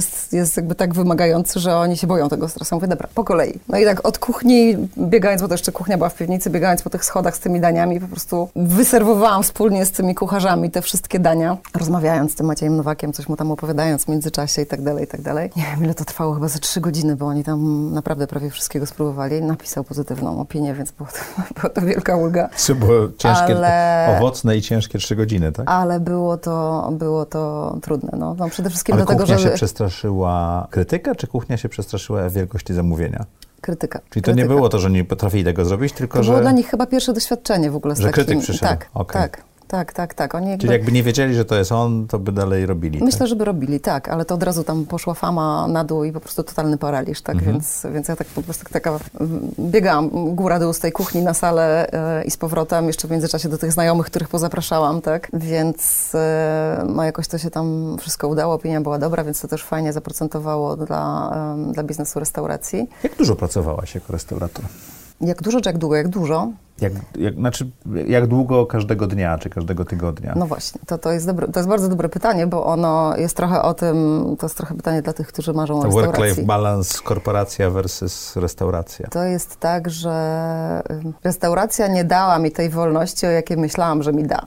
jest, jest jakby tak wymagający, że oni się boją tego stresu. Mówię, dobra, po kolei. No i tak od kuchni, biegając, bo to jeszcze kuchnia była w piwnicy, biegając po tych schodach z tymi daniami, po prostu wyserwowałam wspólnie z tymi kucharzami te wszystkie dania, rozmawiając z tym Maciejem Nowakiem, coś mu tam opowiadając w międzyczasie i tak dalej, i tak dalej. Nie wiem, ile to trwało, chyba ze trzy godziny, bo oni tam naprawdę prawie wszystkiego spróbowali. Napisał pozytywną opinię, więc było to, była to wielka ulga. Co było ciężkie, ale, owocne i ciężkie trzy godziny, tak? Ale było to, było to trudne. No, no przede wszystkim ale dlatego, że... się przestraszyła krytyka, czy kuchnia się przestraszyła wielkości zamówienia? Krytyka. Czyli to krytyka. nie było to, że nie potrafili tego zrobić, tylko To że... było dla nich chyba pierwsze doświadczenie w ogóle z Że takim... krytyk przyszedł. Tak, Okej. tak, tak, tak, tak. Oni jakby... Czyli jakby nie wiedzieli, że to jest on, to by dalej robili. Myślę, tak? żeby robili, tak, ale to od razu tam poszła fama na dół i po prostu totalny paraliż, tak, Mhm. więc, więc ja tak po prostu taka biegałam góra-dół z tej kuchni na salę e, i z powrotem, jeszcze w międzyczasie do tych znajomych, których pozapraszałam, tak, więc e, no jakoś to się tam wszystko udało, opinia była dobra, więc to też fajnie zaprocentowało dla, dla biznesu restauracji. Jak dużo pracowałaś jako restaurator? Jak dużo, czy jak długo? Jak dużo? Jak, jak, znaczy, jak długo każdego dnia, czy każdego tygodnia? No właśnie, to, to, jest dobre, to jest bardzo dobre pytanie, bo ono jest trochę o tym, to jest trochę pytanie dla tych, którzy marzą o to restauracji. work-life balance, korporacja versus restauracja. To jest tak, że restauracja nie dała mi tej wolności, o jakiej myślałam, że mi da.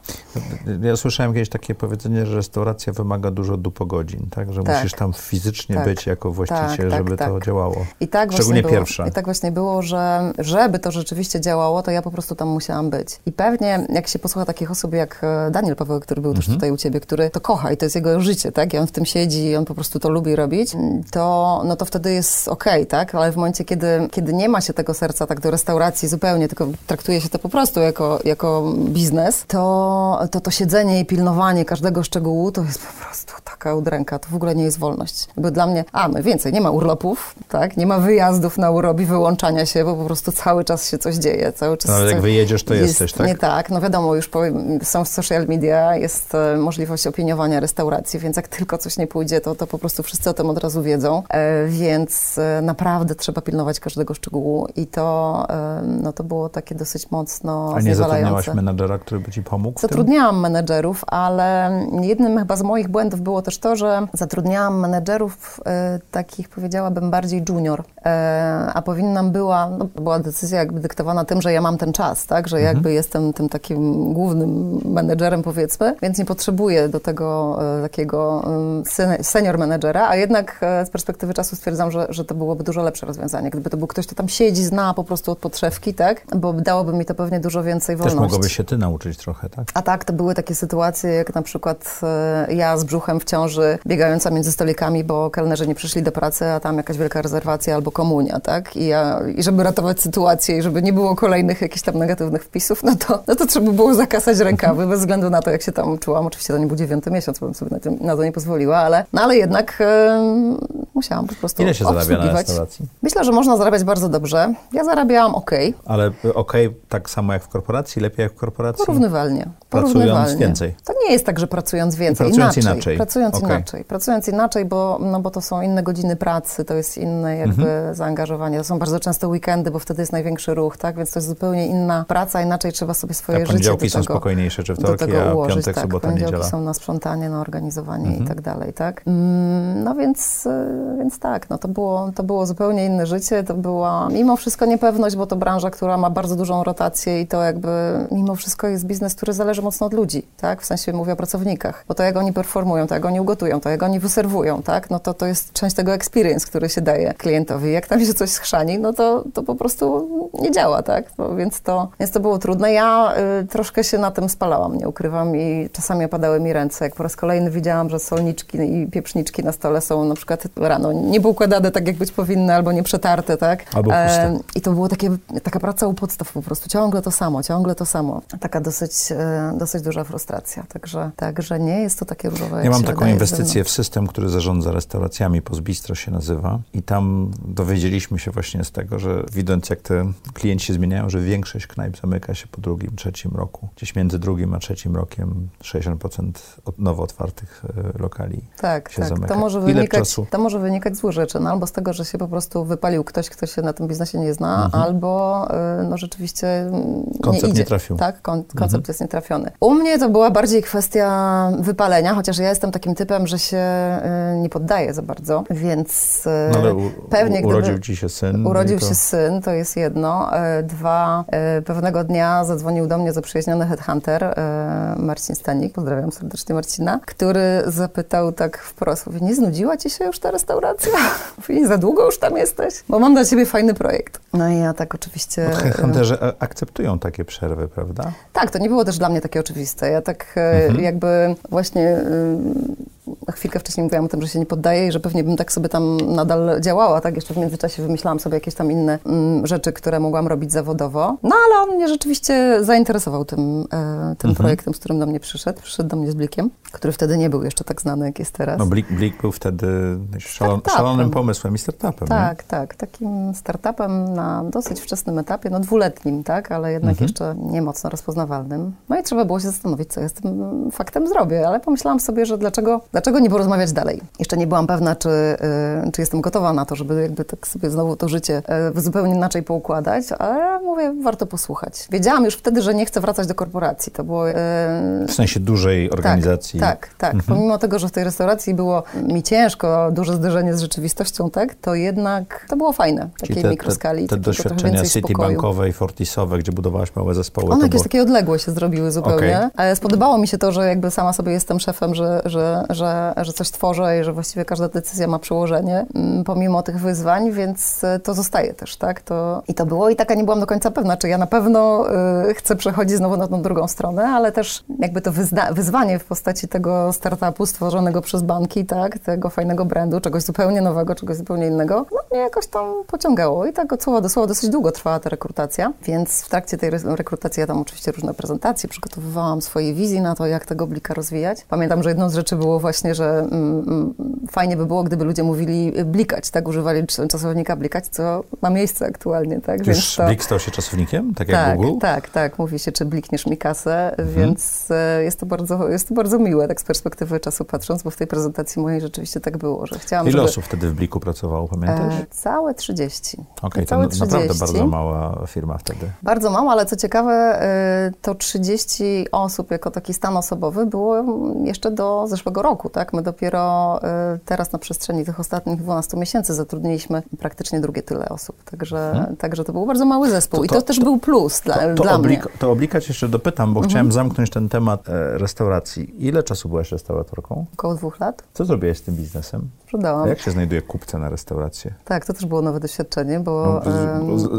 Ja słyszałem kiedyś takie powiedzenie, że restauracja wymaga dużo dupogodzin, tak? Że Tak. musisz tam fizycznie Tak. być jako właściciel, Tak, tak, żeby to tak. działało. I tak Szczególnie było, pierwsza. I tak właśnie było, że żeby to rzeczywiście działało, to ja po prostu tam musiałam być. I pewnie jak się posłucha takich osób jak e, Daniel Paweł, który był Mhm. też tutaj u ciebie, który to kocha i to jest jego życie, tak? I on w tym siedzi i on po prostu to lubi robić, to, no to wtedy jest okej, tak? Ale w momencie, kiedy, kiedy nie ma się tego serca tak do restauracji zupełnie, tylko traktuje się to po prostu jako, jako biznes, to, to to siedzenie i pilnowanie każdego szczegółu to jest po prostu taka udręka. To w ogóle nie jest wolność. Bo dla mnie, a no więcej, nie ma urlopów, tak? Nie ma wyjazdów na urlop i wyłączania się, bo po prostu cały czas się coś dzieje. Cały czas No, ale jak wyjedziesz, to jesteś, tak? Nie tak, no wiadomo, już powiem, są w social media, jest e, możliwość opiniowania restauracji, więc jak tylko coś nie pójdzie, to, to po prostu wszyscy o tym od razu wiedzą, e, więc e, naprawdę trzeba pilnować każdego szczegółu i to, no, to było takie dosyć mocno A nie zatrudniałaś menadżera, który by ci pomógł? Zatrudniałam menedżerów, ale jednym chyba z moich błędów było też to, że zatrudniałam menedżerów takich, powiedziałabym, bardziej junior, a powinnam była, no, była decyzja jakby dyktowana tym, że ja mam ten czas, tak, że jakby jestem tym takim głównym menedżerem, powiedzmy, więc nie potrzebuję do tego e, takiego sen- senior menedżera, a jednak e, z perspektywy czasu stwierdzam, że, że to byłoby dużo lepsze rozwiązanie, gdyby to był ktoś, kto tam siedzi, zna po prostu od podszewki, tak, bo dałoby mi to pewnie dużo więcej Też wolności. mogłabyś się ty nauczyć trochę, tak? A tak, to były takie sytuacje, jak na przykład e, ja z brzuchem w ciąży, biegająca między stolikami, bo kelnerzy nie przyszli do pracy, a tam jakaś wielka rezerwacja albo komunia, tak? I, ja, i żeby ratować sytuację i żeby nie było kolejnych jakichś tam negatywnych wpisów, no to, no to trzeba było zakasać rękawy, bez względu na to, jak się tam czułam. Oczywiście to nie był dziewiąty miesiąc, bo bym sobie na, tym, na to nie pozwoliła, ale, no ale jednak e, musiałam po prostu Ile się zarabia na restauracji? Myślę, że można zarabiać bardzo dobrze. Ja zarabiałam ok, Ale y, okej, tak samo jak w korporacji, lepiej jak w korporacji? Porównywalnie. Pracując Porównywalnie. więcej. To nie jest tak, że pracując więcej. Pracując inaczej. inaczej. Pracując Okej. inaczej. Pracując inaczej, bo, no bo to są inne godziny pracy, to jest inne jakby Mhm. zaangażowanie. To są bardzo często weekendy, bo wtedy jest największy ruch, tak? Więc to jest zupełnie inna praca, inaczej trzeba sobie swoje życie poniedziałki do są tego, spokojniejsze, czy wtorki, a ułożyć. piątek, tak, sobota, poniedziałki niedziela? są na sprzątanie, na organizowanie Mhm. i tak dalej, tak? Mm, No więc, y, więc tak, no to było, to było zupełnie inne życie, to była mimo wszystko niepewność, bo to branża, która ma bardzo dużą rotację i to jakby mimo wszystko jest biznes, który zależy mocno od ludzi, tak? W sensie mówię o pracownikach, bo to jak oni performują, to jak oni ugotują, to jak oni wyserwują, tak? No to to jest część tego experience, który się daje klientowi. Jak tam się coś schrzani, no to, to po prostu nie działa, tak? No, więc, to, więc to było trudne. Ja y, troszkę się na tym spalałam, nie ukrywam i czasami opadały mi ręce, jak po raz kolejny widziałam, że solniczki i pieprzniczki na stole są na przykład rano niepoukładane tak, jak być powinny, albo przetarte, tak? Albo puste. I to było takie, taka praca u podstaw po prostu, ciągle to samo, ciągle to samo. Taka dosyć, e, dosyć duża frustracja, także, także nie jest to takie różowe, Ja mam taką inwestycję w system, który zarządza restauracjami, Pozbistro się nazywa i tam dowiedzieliśmy się właśnie z tego, że widząc jak te klienci się zmieniają, że większość knajp zamyka się po drugim, trzecim roku. Gdzieś między drugim a trzecim rokiem 60% od nowo otwartych e, lokali Tak, się tak. zamyka. To może, wynikać, to może wynikać z dwóch rzeczy. No, albo z tego, że się po prostu wypalił ktoś, kto się na tym biznesie nie zna, Mhm. albo y, no, rzeczywiście Koncept nie, nie idzie. trafił. Tak, kon, koncept Mhm. jest nietrafiony. U mnie to była bardziej kwestia wypalenia, chociaż ja jestem takim typem, że się y, nie poddaję za bardzo, więc No, u, pewnie u, gdyby- urodził ci się syn. Urodził i to... się syn, to jest jedno. E, Dwa, e, pewnego dnia zadzwonił do mnie zaprzyjaźniony headhunter e, Marcin Stanik, pozdrawiam serdecznie Marcina, który zapytał tak wprost, mówi, nie znudziła ci się już ta restauracja? Mówi, za długo już tam jesteś? Bo mam dla ciebie fajny projekt. No i ja tak oczywiście... Bo e, Headhunterzy a- akceptują takie przerwy, prawda? tak, to nie było też dla mnie takie oczywiste. Ja tak e, Mhm. jakby właśnie chwilkę wcześniej mówiłam o tym, że się nie poddaję i że pewnie bym tak sobie tam nadal działała, tak? Jeszcze w międzyczasie wymyślałam sobie jakieś tam inne mm, rzeczy, które mogłam robić zawodowo. No ale on mnie rzeczywiście zainteresował tym, e, tym Mhm. projektem, z którym do mnie przyszedł. Przyszedł do mnie z Blikiem, który wtedy nie był jeszcze tak znany, jak jest teraz. No Blik, Blik był wtedy szalon, szalonym pomysłem i startupem. Tak, tak. Takim startupem na dosyć wczesnym etapie, no dwuletnim, tak, ale jednak Mhm. jeszcze nie mocno rozpoznawalnym. No i trzeba było się zastanowić, co ja z tym faktem zrobię, ale pomyślałam sobie, że dlaczego, dlaczego nie porozmawiać dalej. Jeszcze nie byłam pewna, czy, y, czy jestem gotowa na to, żeby jakby tak sobie znowu to życie y, zupełnie inaczej poukładać, ale mówię, warto posłuchać. Wiedziałam już wtedy, że nie chcę wracać do korporacji. To było... y, W sensie dużej organizacji. tak, tak, tak. Mhm. Pomimo tego, że w tej restauracji było mi ciężko, duże zderzenie z rzeczywistością, tak, to jednak to było fajne, Czyli takiej te, mikroskali. te, te doświadczenia. Citibankowe i Fortisowe, gdzie budowałaś małe zespoły. One jakieś było... takie odległe się zrobiły zupełnie. Okej. Ale spodobało mi się to, że jakby sama sobie jestem szefem, że, że, że, że coś tworzę i że właściwie każda decyzja ma przełożenie, mm, pomimo tych wyzwań, więc e, to zostaje też, tak? To, I to było i taka nie byłam do końca pewna, czy ja na pewno y, chcę przechodzić znowu na tą drugą stronę, ale też jakby to wyzwanie w postaci tego startupu stworzonego przez banki, tak? Tego fajnego brandu, czegoś zupełnie nowego, czegoś zupełnie innego, no mnie jakoś tam pociągało i tak od słowa do słowa dosyć długo trwała ta rekrutacja, więc w trakcie tej re- rekrutacji ja tam oczywiście różne prezentacje przygotowywałam swojej wizji na to, jak tego blika rozwijać. Pamiętam, że jedną z rzeczy było właśnie, że mm, mm, fajnie by było, gdyby ludzie mówili blikać, tak? Używali cz- czasownika blikać, co ma miejsce aktualnie, tak? Już to... Blik stał się czasownikiem, tak jak Tak, Google? tak, tak. Mówi się, czy blikniesz mi kasę, Mhm. więc e, jest to, bardzo, jest to bardzo miłe, tak z perspektywy czasu patrząc, bo w tej prezentacji mojej rzeczywiście tak było, że chciałam, Ile żeby... osób wtedy w Bliku pracowało, pamiętasz? E, całe 30. Okej, to całe n- naprawdę 30. bardzo mała firma wtedy. Bardzo mało, ale co ciekawe, e, to 30 osób jako taki stan osobowy było jeszcze do zeszłego roku, tak? My dopiero e, teraz na przestrzeni tych ostatnich 12 miesięcy zatrudniliśmy praktycznie drugie tyle osób, także, także to był bardzo mały zespół To- i to- to, też był plus dla, To, to, dla mnie. to oblikać jeszcze dopytam, bo Mhm. chciałem zamknąć ten temat e, restauracji. Ile czasu byłaś restauratorką? Około dwóch lat Co zrobiłeś z tym biznesem? Sprzedałam. A jak się znajduje kupca na restaurację? Tak, to też było nowe doświadczenie, bo... No,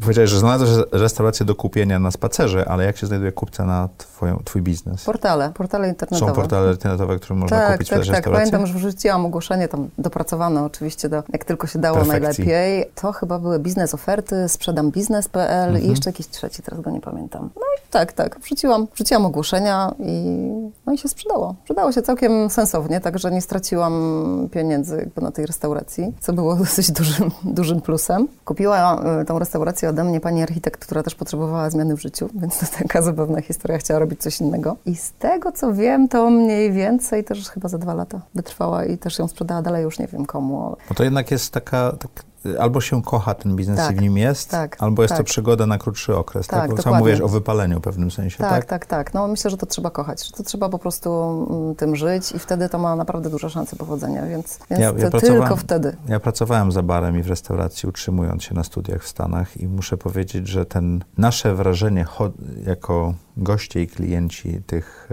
powiedziałeś, że znalazłeś restaurację do kupienia na spacerze, ale jak się znajduje kupca na twoją, twój biznes? Portale, portale internetowe. Są portale internetowe, które można tak, kupić tak, tak. restaurację? Pamiętam, że wrzuciłam ogłoszenie tam dopracowane oczywiście, do, jak tylko się dało Perfekcji. najlepiej. To chyba były biznes oferty, sprzedam biznes.pl Mhm. i jeszcze jakiś trzeci, teraz go nie pamiętam. No i tak, tak. Wrzuciłam, wrzuciłam ogłoszenia i, no i się sprzedało. Sprzedało się całkiem sensownie, także nie straciłam pieniędzy jakby na tej restauracji, co było dosyć dużym, dużym plusem. Kupiła e, tą restaurację ode mnie pani architekt, która też potrzebowała zmiany w życiu, więc to taka zabawna historia, chciała robić coś innego. I z tego, co wiem, to mniej więcej też chyba za dwa lata wytrwała i też ją sprzedała dalej, już nie wiem komu. No to jednak jest taka, tak, albo się kocha ten biznes Tak, i w nim jest, tak, albo jest to tak. przygoda na krótszy okres, tak? Tak, sam mówisz o wypaleniu w pewnym sensie, tak? Tak, tak, tak. No myślę, że to trzeba kochać, że to trzeba po prostu mm, tym żyć i wtedy to ma naprawdę duże szanse powodzenia, więc, więc Ja- ja to tylko wtedy. Ja pracowałem za barem i w restauracji, utrzymując się na studiach w Stanach i muszę powiedzieć, że ten nasze wrażenie jako goście i klienci tych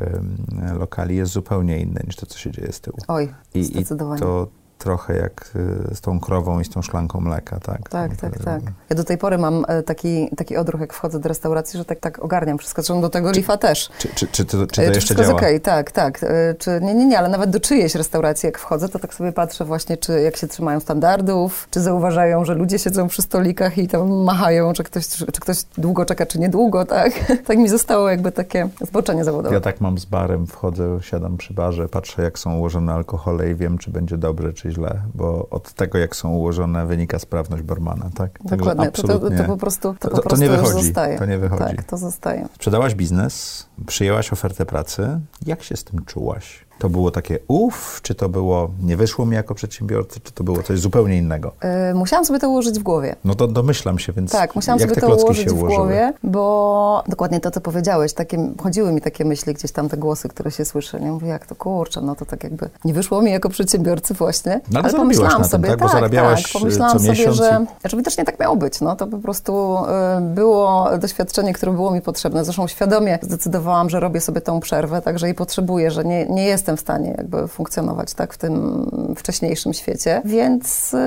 lokali jest zupełnie inne niż to, co się dzieje z tyłu. Oj, I, i zdecydowanie. to trochę jak y, z tą krową i z tą szklanką mleka, tak? Tak, tak, tak. Ja do tej pory mam e, taki, taki odruch, jak wchodzę do restauracji, że tak, tak ogarniam wszystko. Zresztą do tego lifa też. Czy, czy, czy, to, czy E, to jeszcze wszystko działa? okej, tak, tak. E, Czy, nie, nie, nie, ale nawet do czyjejś restauracji, jak wchodzę, to tak sobie patrzę właśnie, czy jak się trzymają standardów, czy zauważają, że ludzie siedzą przy stolikach i tam machają, czy ktoś, czy, czy ktoś długo czeka, czy niedługo, tak? tak mi zostało jakby takie zboczenie zawodowe. Ja tak mam z barem, wchodzę, siadam przy barze, patrzę jak są ułożone alkohole i wiem, czy będzie dobrze, czy źle, bo od tego, jak są ułożone, wynika sprawność barmana, tak? Dokładnie, to, to, absolutnie. to po prostu, to, To- po to prostu nie już wychodzi, zostaje. to nie wychodzi. Tak, to zostaje. Sprzedałaś biznes, przyjęłaś ofertę pracy. Jak się z tym czułaś? To było takie uff, czy to było nie wyszło mi jako przedsiębiorcy, czy to było coś zupełnie innego? E, musiałam sobie to ułożyć w głowie. No to domyślam się, więc Tak, musiałam jak sobie to ułożyć w głowie, bo dokładnie to, co powiedziałeś, takie, chodziły mi takie myśli, gdzieś tam te głosy, które się słyszy. Nie mówię, jak to kurczę, no to tak jakby nie wyszło mi jako przedsiębiorcy właśnie. No, ale zarobiłaś na tym, tak? Bo zarabiałaś, tak, pomyślałam sobie, że, że widocznie tak miało być. No to po prostu y, było doświadczenie, które było mi potrzebne. Zresztą świadomie zdecydowałam, że robię sobie tą przerwę, także i potrzebuję, że nie, nie jestem jestem w stanie jakby funkcjonować tak w tym wcześniejszym świecie, więc, y,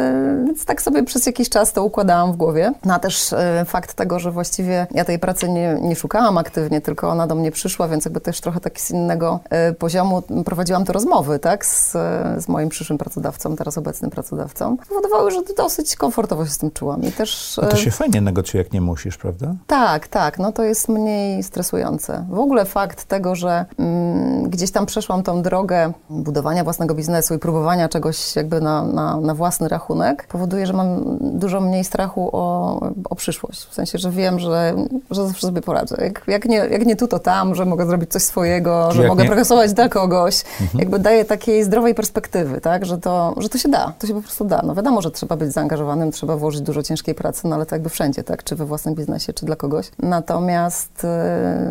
więc tak sobie przez jakiś czas to układałam w głowie. No a też y, fakt tego, że właściwie ja tej pracy nie, nie szukałam aktywnie, tylko ona do mnie przyszła, więc jakby też trochę tak z innego y, poziomu prowadziłam te rozmowy, tak, z, z moim przyszłym pracodawcą, teraz obecnym pracodawcą, powodowały, że dosyć komfortowo się z tym czułam i też... A to się fajnie negocjuje, jak nie musisz, prawda? Tak, tak, no to jest mniej stresujące. W ogóle fakt tego, że mm, gdzieś tam przeszłam tą drogę budowania własnego biznesu i próbowania czegoś jakby na, na, na własny rachunek, powoduje, że mam dużo mniej strachu o, o przyszłość. W sensie, że wiem, że, że zawsze sobie poradzę. Jak, jak, nie, jak nie tu, to tam, że mogę zrobić coś swojego, że mogę nie... progresować dla kogoś. Mhm. Jakby daje takiej zdrowej perspektywy, tak, że to, że to się da, to się po prostu da. No wiadomo, że trzeba być zaangażowanym, trzeba włożyć dużo ciężkiej pracy, no ale to jakby wszędzie, tak, czy we własnym biznesie, czy dla kogoś. Natomiast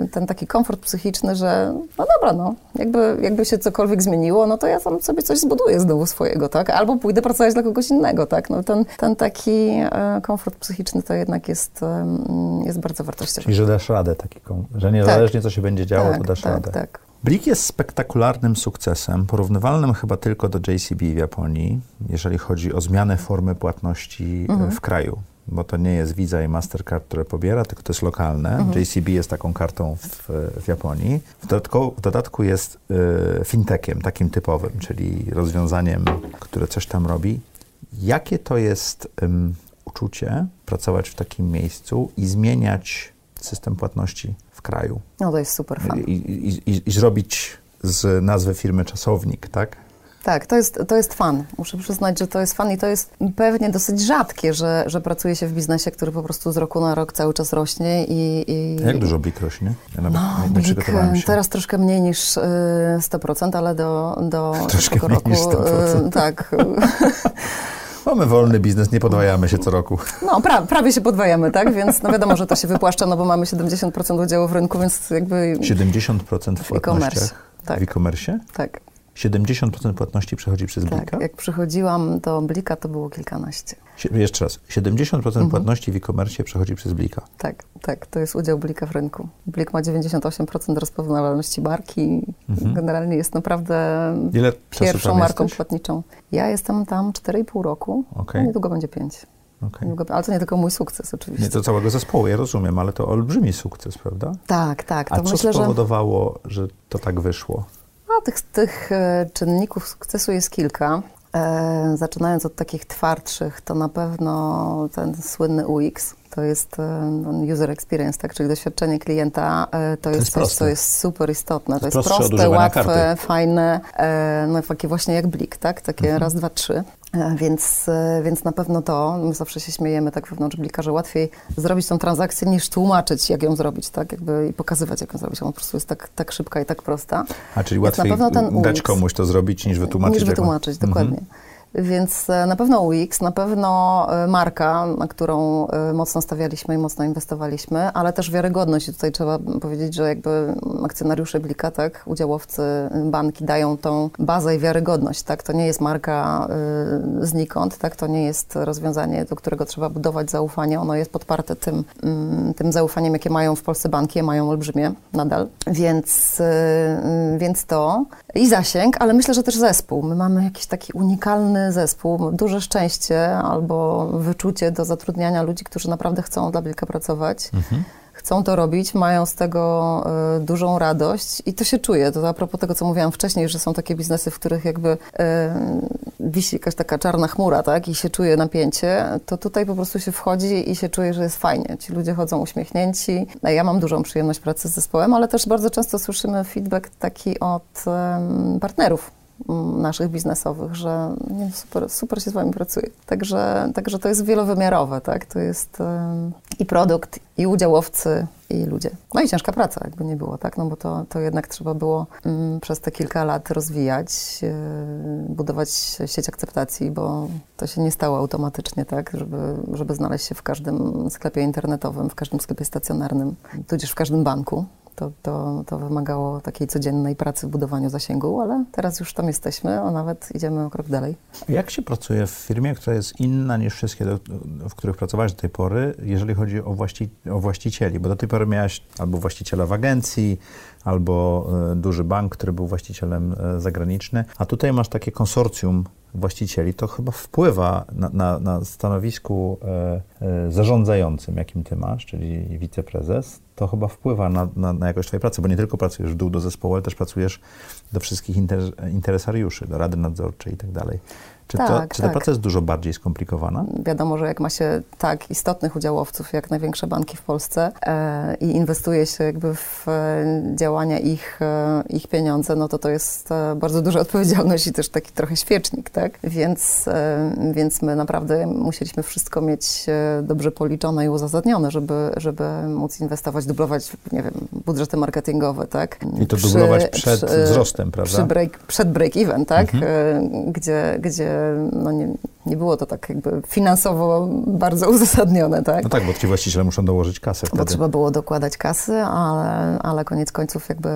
y, ten taki komfort psychiczny, że no dobra, no, jakby, jakby się cokolwiek zmieniło, no to ja tam sobie coś zbuduję znowu swojego, tak, albo pójdę pracować dla kogoś innego, tak, no ten, ten taki e, komfort psychiczny to jednak jest, jest bardzo wartościowy. Czyli, że dasz radę taki, że niezależnie tak. co się będzie działo, tak, to dasz tak, radę. Tak, Blik jest spektakularnym sukcesem, porównywalnym chyba tylko do JCB w Japonii, jeżeli chodzi o zmianę formy płatności e, mhm. w kraju. Bo to nie jest Visa i Mastercard, które pobiera, tylko to jest lokalne. Mhm. JCB jest taką kartą w, w Japonii. W dodatku, w dodatku jest y, fintechem, takim typowym, czyli rozwiązaniem, które coś tam robi. Jakie to jest uczucie pracować w takim miejscu i zmieniać system płatności w kraju? No to jest super fan. I, i, i, i zrobić z nazwy firmy czasownik, tak? Tak, to jest, to jest fan. Muszę przyznać, że to jest fan i to jest pewnie dosyć rzadkie, że, że pracuje się w biznesie, który po prostu z roku na rok cały czas rośnie i... i Jak dużo Blik rośnie? Ja nawet no, nie, nie Blik teraz troszkę mniej niż y, 100%, ale do, do troszkę tego roku... Y, tak. Mamy wolny biznes, nie podwajamy się co roku. No, pra, prawie się podwajamy, tak? Więc no wiadomo, że to się wypłaszcza, no bo mamy 70% udziału w rynku, więc jakby... 70% w, w e-commerce. Tak. W e-commerce? Tak. 70% płatności przechodzi przez tak, Blika? jak przychodziłam do Blika, to było kilkanaście. Jeszcze raz, 70% mhm. płatności w e-commerce przechodzi przez Blika? Tak, tak, to jest udział Blika w rynku. Blik ma 98% rozpoznawalności marki. Mhm. Generalnie jest naprawdę Ile pierwszą marką jesteś? płatniczą. Ja jestem tam 4,5 roku, okay. niedługo będzie 5. Okay. Ale to nie tylko mój sukces oczywiście. Nie, to całego zespołu, ja rozumiem, ale to olbrzymi sukces, prawda? Tak, tak. To A myślę, co spowodowało, że... że to tak wyszło? No, tych, tych e, czynników sukcesu jest kilka. E, zaczynając od takich twardszych, to na pewno ten słynny UX, to jest e, user experience, tak, czyli doświadczenie klienta, to, to jest, jest coś, co jest super istotne. To, to jest proste, łatwe, karty. fajne, no takie właśnie jak blik, tak, takie mhm. raz, dwa, trzy. E, więc, e, więc na pewno to, my zawsze się śmiejemy tak wewnątrz blika, że łatwiej zrobić tą transakcję niż tłumaczyć, jak ją zrobić, tak? Jakby i pokazywać, jak ją zrobić. Ona po prostu jest tak, tak szybka i tak prosta. A czyli łatwiej dać komuś to zrobić, niż wytłumaczyć. Niż wytłumaczyć, dokładnie. Mhm. Więc e, na pewno UX, na pewno e, marka, na którą e, mocno stawialiśmy i mocno inwestowaliśmy, ale też wiarygodność. I tutaj trzeba powiedzieć, że jakby akcjonariusze Blika, tak, udziałowcy, banki dają tą bazę i wiarygodność, tak. To nie jest marka y, znikąd, tak. To nie jest rozwiązanie, do którego trzeba budować zaufanie. Ono jest podparte tym, y, tym zaufaniem, jakie mają w Polsce banki, je mają olbrzymie nadal. Więc, y, więc to i zasięg, ale myślę, że też zespół. My mamy jakiś taki unikalny zespół, duże szczęście albo wyczucie do zatrudniania ludzi, którzy naprawdę chcą dla Wilka pracować. Mhm. Chcą to robić, mają z tego y, dużą radość i to się czuje. To a propos tego, co mówiłam wcześniej, że są takie biznesy, w których jakby y, wisi jakaś taka czarna chmura, tak, i się czuje napięcie, to tutaj po prostu się wchodzi i się czuje, że jest fajnie. Ci ludzie chodzą uśmiechnięci. Ja mam dużą przyjemność pracy z zespołem, ale też bardzo często słyszymy feedback taki od y, partnerów naszych biznesowych, że nie, super, super się z wami pracuje. Także, także to jest wielowymiarowe, tak? To jest i produkt, i udziałowcy, i ludzie. No i ciężka praca, jakby nie było, tak? No bo to, to jednak trzeba było mm, przez te kilka lat rozwijać, yy, budować sieć akceptacji, bo to się nie stało automatycznie, tak? Żeby, żeby znaleźć się w każdym sklepie internetowym, w każdym sklepie stacjonarnym, tudzież w każdym banku To, to, to wymagało takiej codziennej pracy w budowaniu zasięgu, ale teraz już tam jesteśmy, a nawet idziemy o krok dalej. Jak się pracuje w firmie, która jest inna niż wszystkie, do, w których pracowałeś do tej pory, jeżeli chodzi o, właści, o właścicieli? Bo do tej pory miałeś albo właściciela w agencji, albo e, duży bank, który był właścicielem e, zagraniczny, a tutaj masz takie konsorcjum właścicieli, to chyba wpływa na, na, na stanowisku e, e, zarządzającym, jakim ty masz, czyli wiceprezes, to chyba wpływa na, na, na jakość twojej pracy, bo nie tylko pracujesz w dół do zespołu, ale też pracujesz do wszystkich inter, interesariuszy, do rady nadzorczej i tak dalej. Czy, Tak, to, czy ta tak. praca jest dużo bardziej skomplikowana? Wiadomo, że jak ma się tak istotnych udziałowców jak największe banki w Polsce e, i inwestuje się jakby w e, działania ich, e, ich pieniądze, no to to jest e, bardzo duża odpowiedzialność i też taki trochę świecznik, tak? Więc, e, więc my naprawdę musieliśmy wszystko mieć e, dobrze policzone i uzasadnione, żeby, żeby móc inwestować, dublować, nie wiem, budżety marketingowe, tak? I to Przy- dublować przed przy- wzrostem, prawda? break, przed break-even, tak? Mhm. Gdzie, gdzie no nie, nie było to tak jakby finansowo bardzo uzasadnione, tak? No tak, bo ci właściciele muszą dołożyć kasę Bo wtedy. trzeba było dokładać kasy, ale, ale koniec końców jakby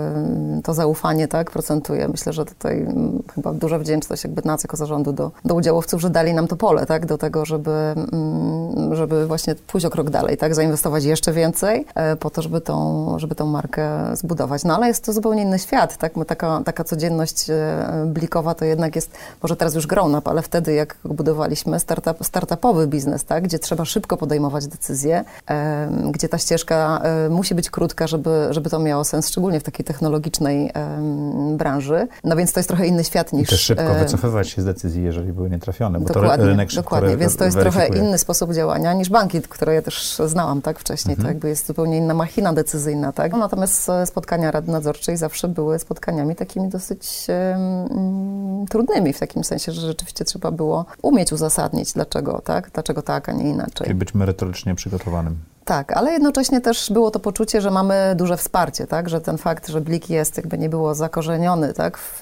to zaufanie tak procentuje. Myślę, że tutaj chyba duża wdzięczność jakby nas jako zarządu do, do udziałowców, że dali nam to pole, tak? Do tego, żeby, mm, żeby właśnie pójść o krok dalej, tak? Zainwestować jeszcze więcej e, po to, żeby tą, żeby tą markę zbudować. No ale jest to zupełnie inny świat, tak? My taka, taka codzienność e, blikowa to jednak jest, może teraz już grown up, ale wtedy jak budowaliśmy startup, startupowy biznes, tak? Gdzie trzeba szybko podejmować decyzje, gdzie ta ścieżka musi być krótka, żeby, żeby to miało sens, szczególnie w takiej technologicznej branży. No więc to jest trochę inny świat I niż... też szybko wycofywać się z decyzji, jeżeli były nietrafione, bo Dokładnie, to rynek szybko dokładnie. Więc to jest trochę weryfikuje. inny sposób działania niż banki, które ja też znałam tak wcześniej. Mhm. To jakby jest zupełnie inna machina decyzyjna, tak? Natomiast e, spotkania Rady Nadzorczej zawsze były spotkaniami takimi dosyć mm, trudnymi, w takim sensie, że rzeczywiście trzeba było umieć uzasadnić, dlaczego tak, dlaczego tak, a nie inaczej. Czyli być merytorycznie przygotowanym. Tak, ale jednocześnie też było to poczucie, że mamy duże wsparcie, tak? że ten fakt, że Blik jest, jakby nie było zakorzeniony tak? w,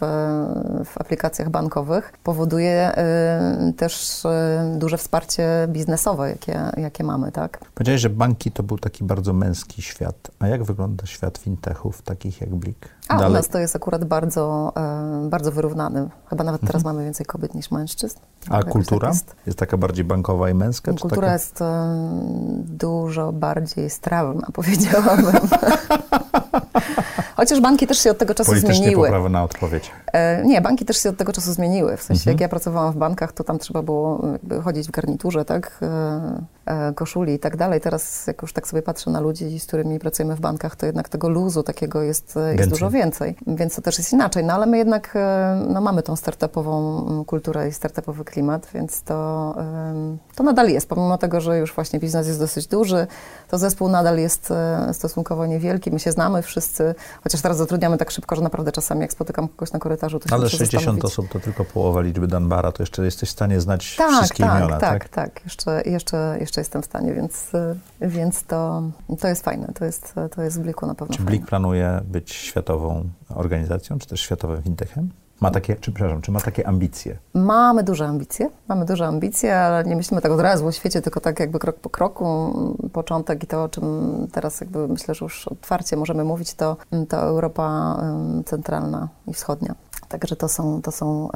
w aplikacjach bankowych, powoduje y, też y, duże wsparcie biznesowe, jakie, jakie mamy. Tak? Powiedziałeś, że banki to był taki bardzo męski świat. A jak wygląda świat fintechów, takich jak Blik? A u nas to jest akurat bardzo, y, bardzo wyrównany. Chyba nawet teraz Mhm. mamy więcej kobiet niż mężczyzn. A Jakoś kultura? tak jest. jest. taka bardziej bankowa i męska? Czy Kultura taka... jest y, dużo bardziej strawna, powiedziałabym. Chociaż banki też się od tego czasu Politycznie zmieniły. poprawna odpowiedź. E, Nie, banki też się od tego czasu zmieniły. W sensie, Mhm. jak ja pracowałam w bankach, to tam trzeba było jakby chodzić w garniturze, tak, e, e, koszuli i tak dalej. Teraz, jak już tak sobie patrzę na ludzi, z którymi pracujemy w bankach, to jednak tego luzu takiego jest, e, jest dużo więcej. Więc to też jest inaczej. No ale my jednak e, no, mamy tą startupową mm, kulturę i startupowy klimat, więc to, to nadal jest. Pomimo tego, że już właśnie biznes jest dosyć duży, to zespół nadal jest e, stosunkowo niewielki. My się znamy wszyscy, chociaż teraz zatrudniamy tak szybko, że naprawdę czasami jak spotykam kogoś na korytarzu, to się Ale muszę 60 zastanowić. osób to tylko połowa liczby Danbara, to jeszcze jesteś w stanie znać Tak, wszystkie tak, imiona, tak, tak? tak, Jeszcze, jeszcze, jeszcze jestem w stanie, więc, więc to, to jest fajne. To jest, to jest w Bliku na pewno Czy fajne. Blik planuje być światową organizacją, czy też światowym fintechem? Ma takie, czy, przepraszam, czy ma takie ambicje? Mamy duże ambicje, mamy duże ambicje, ale nie myślimy tak od razu o świecie, tylko tak jakby krok po kroku. Początek i to, o czym teraz jakby myślę, że już otwarcie możemy mówić, to, to Europa centralna i wschodnia. Także to są, to są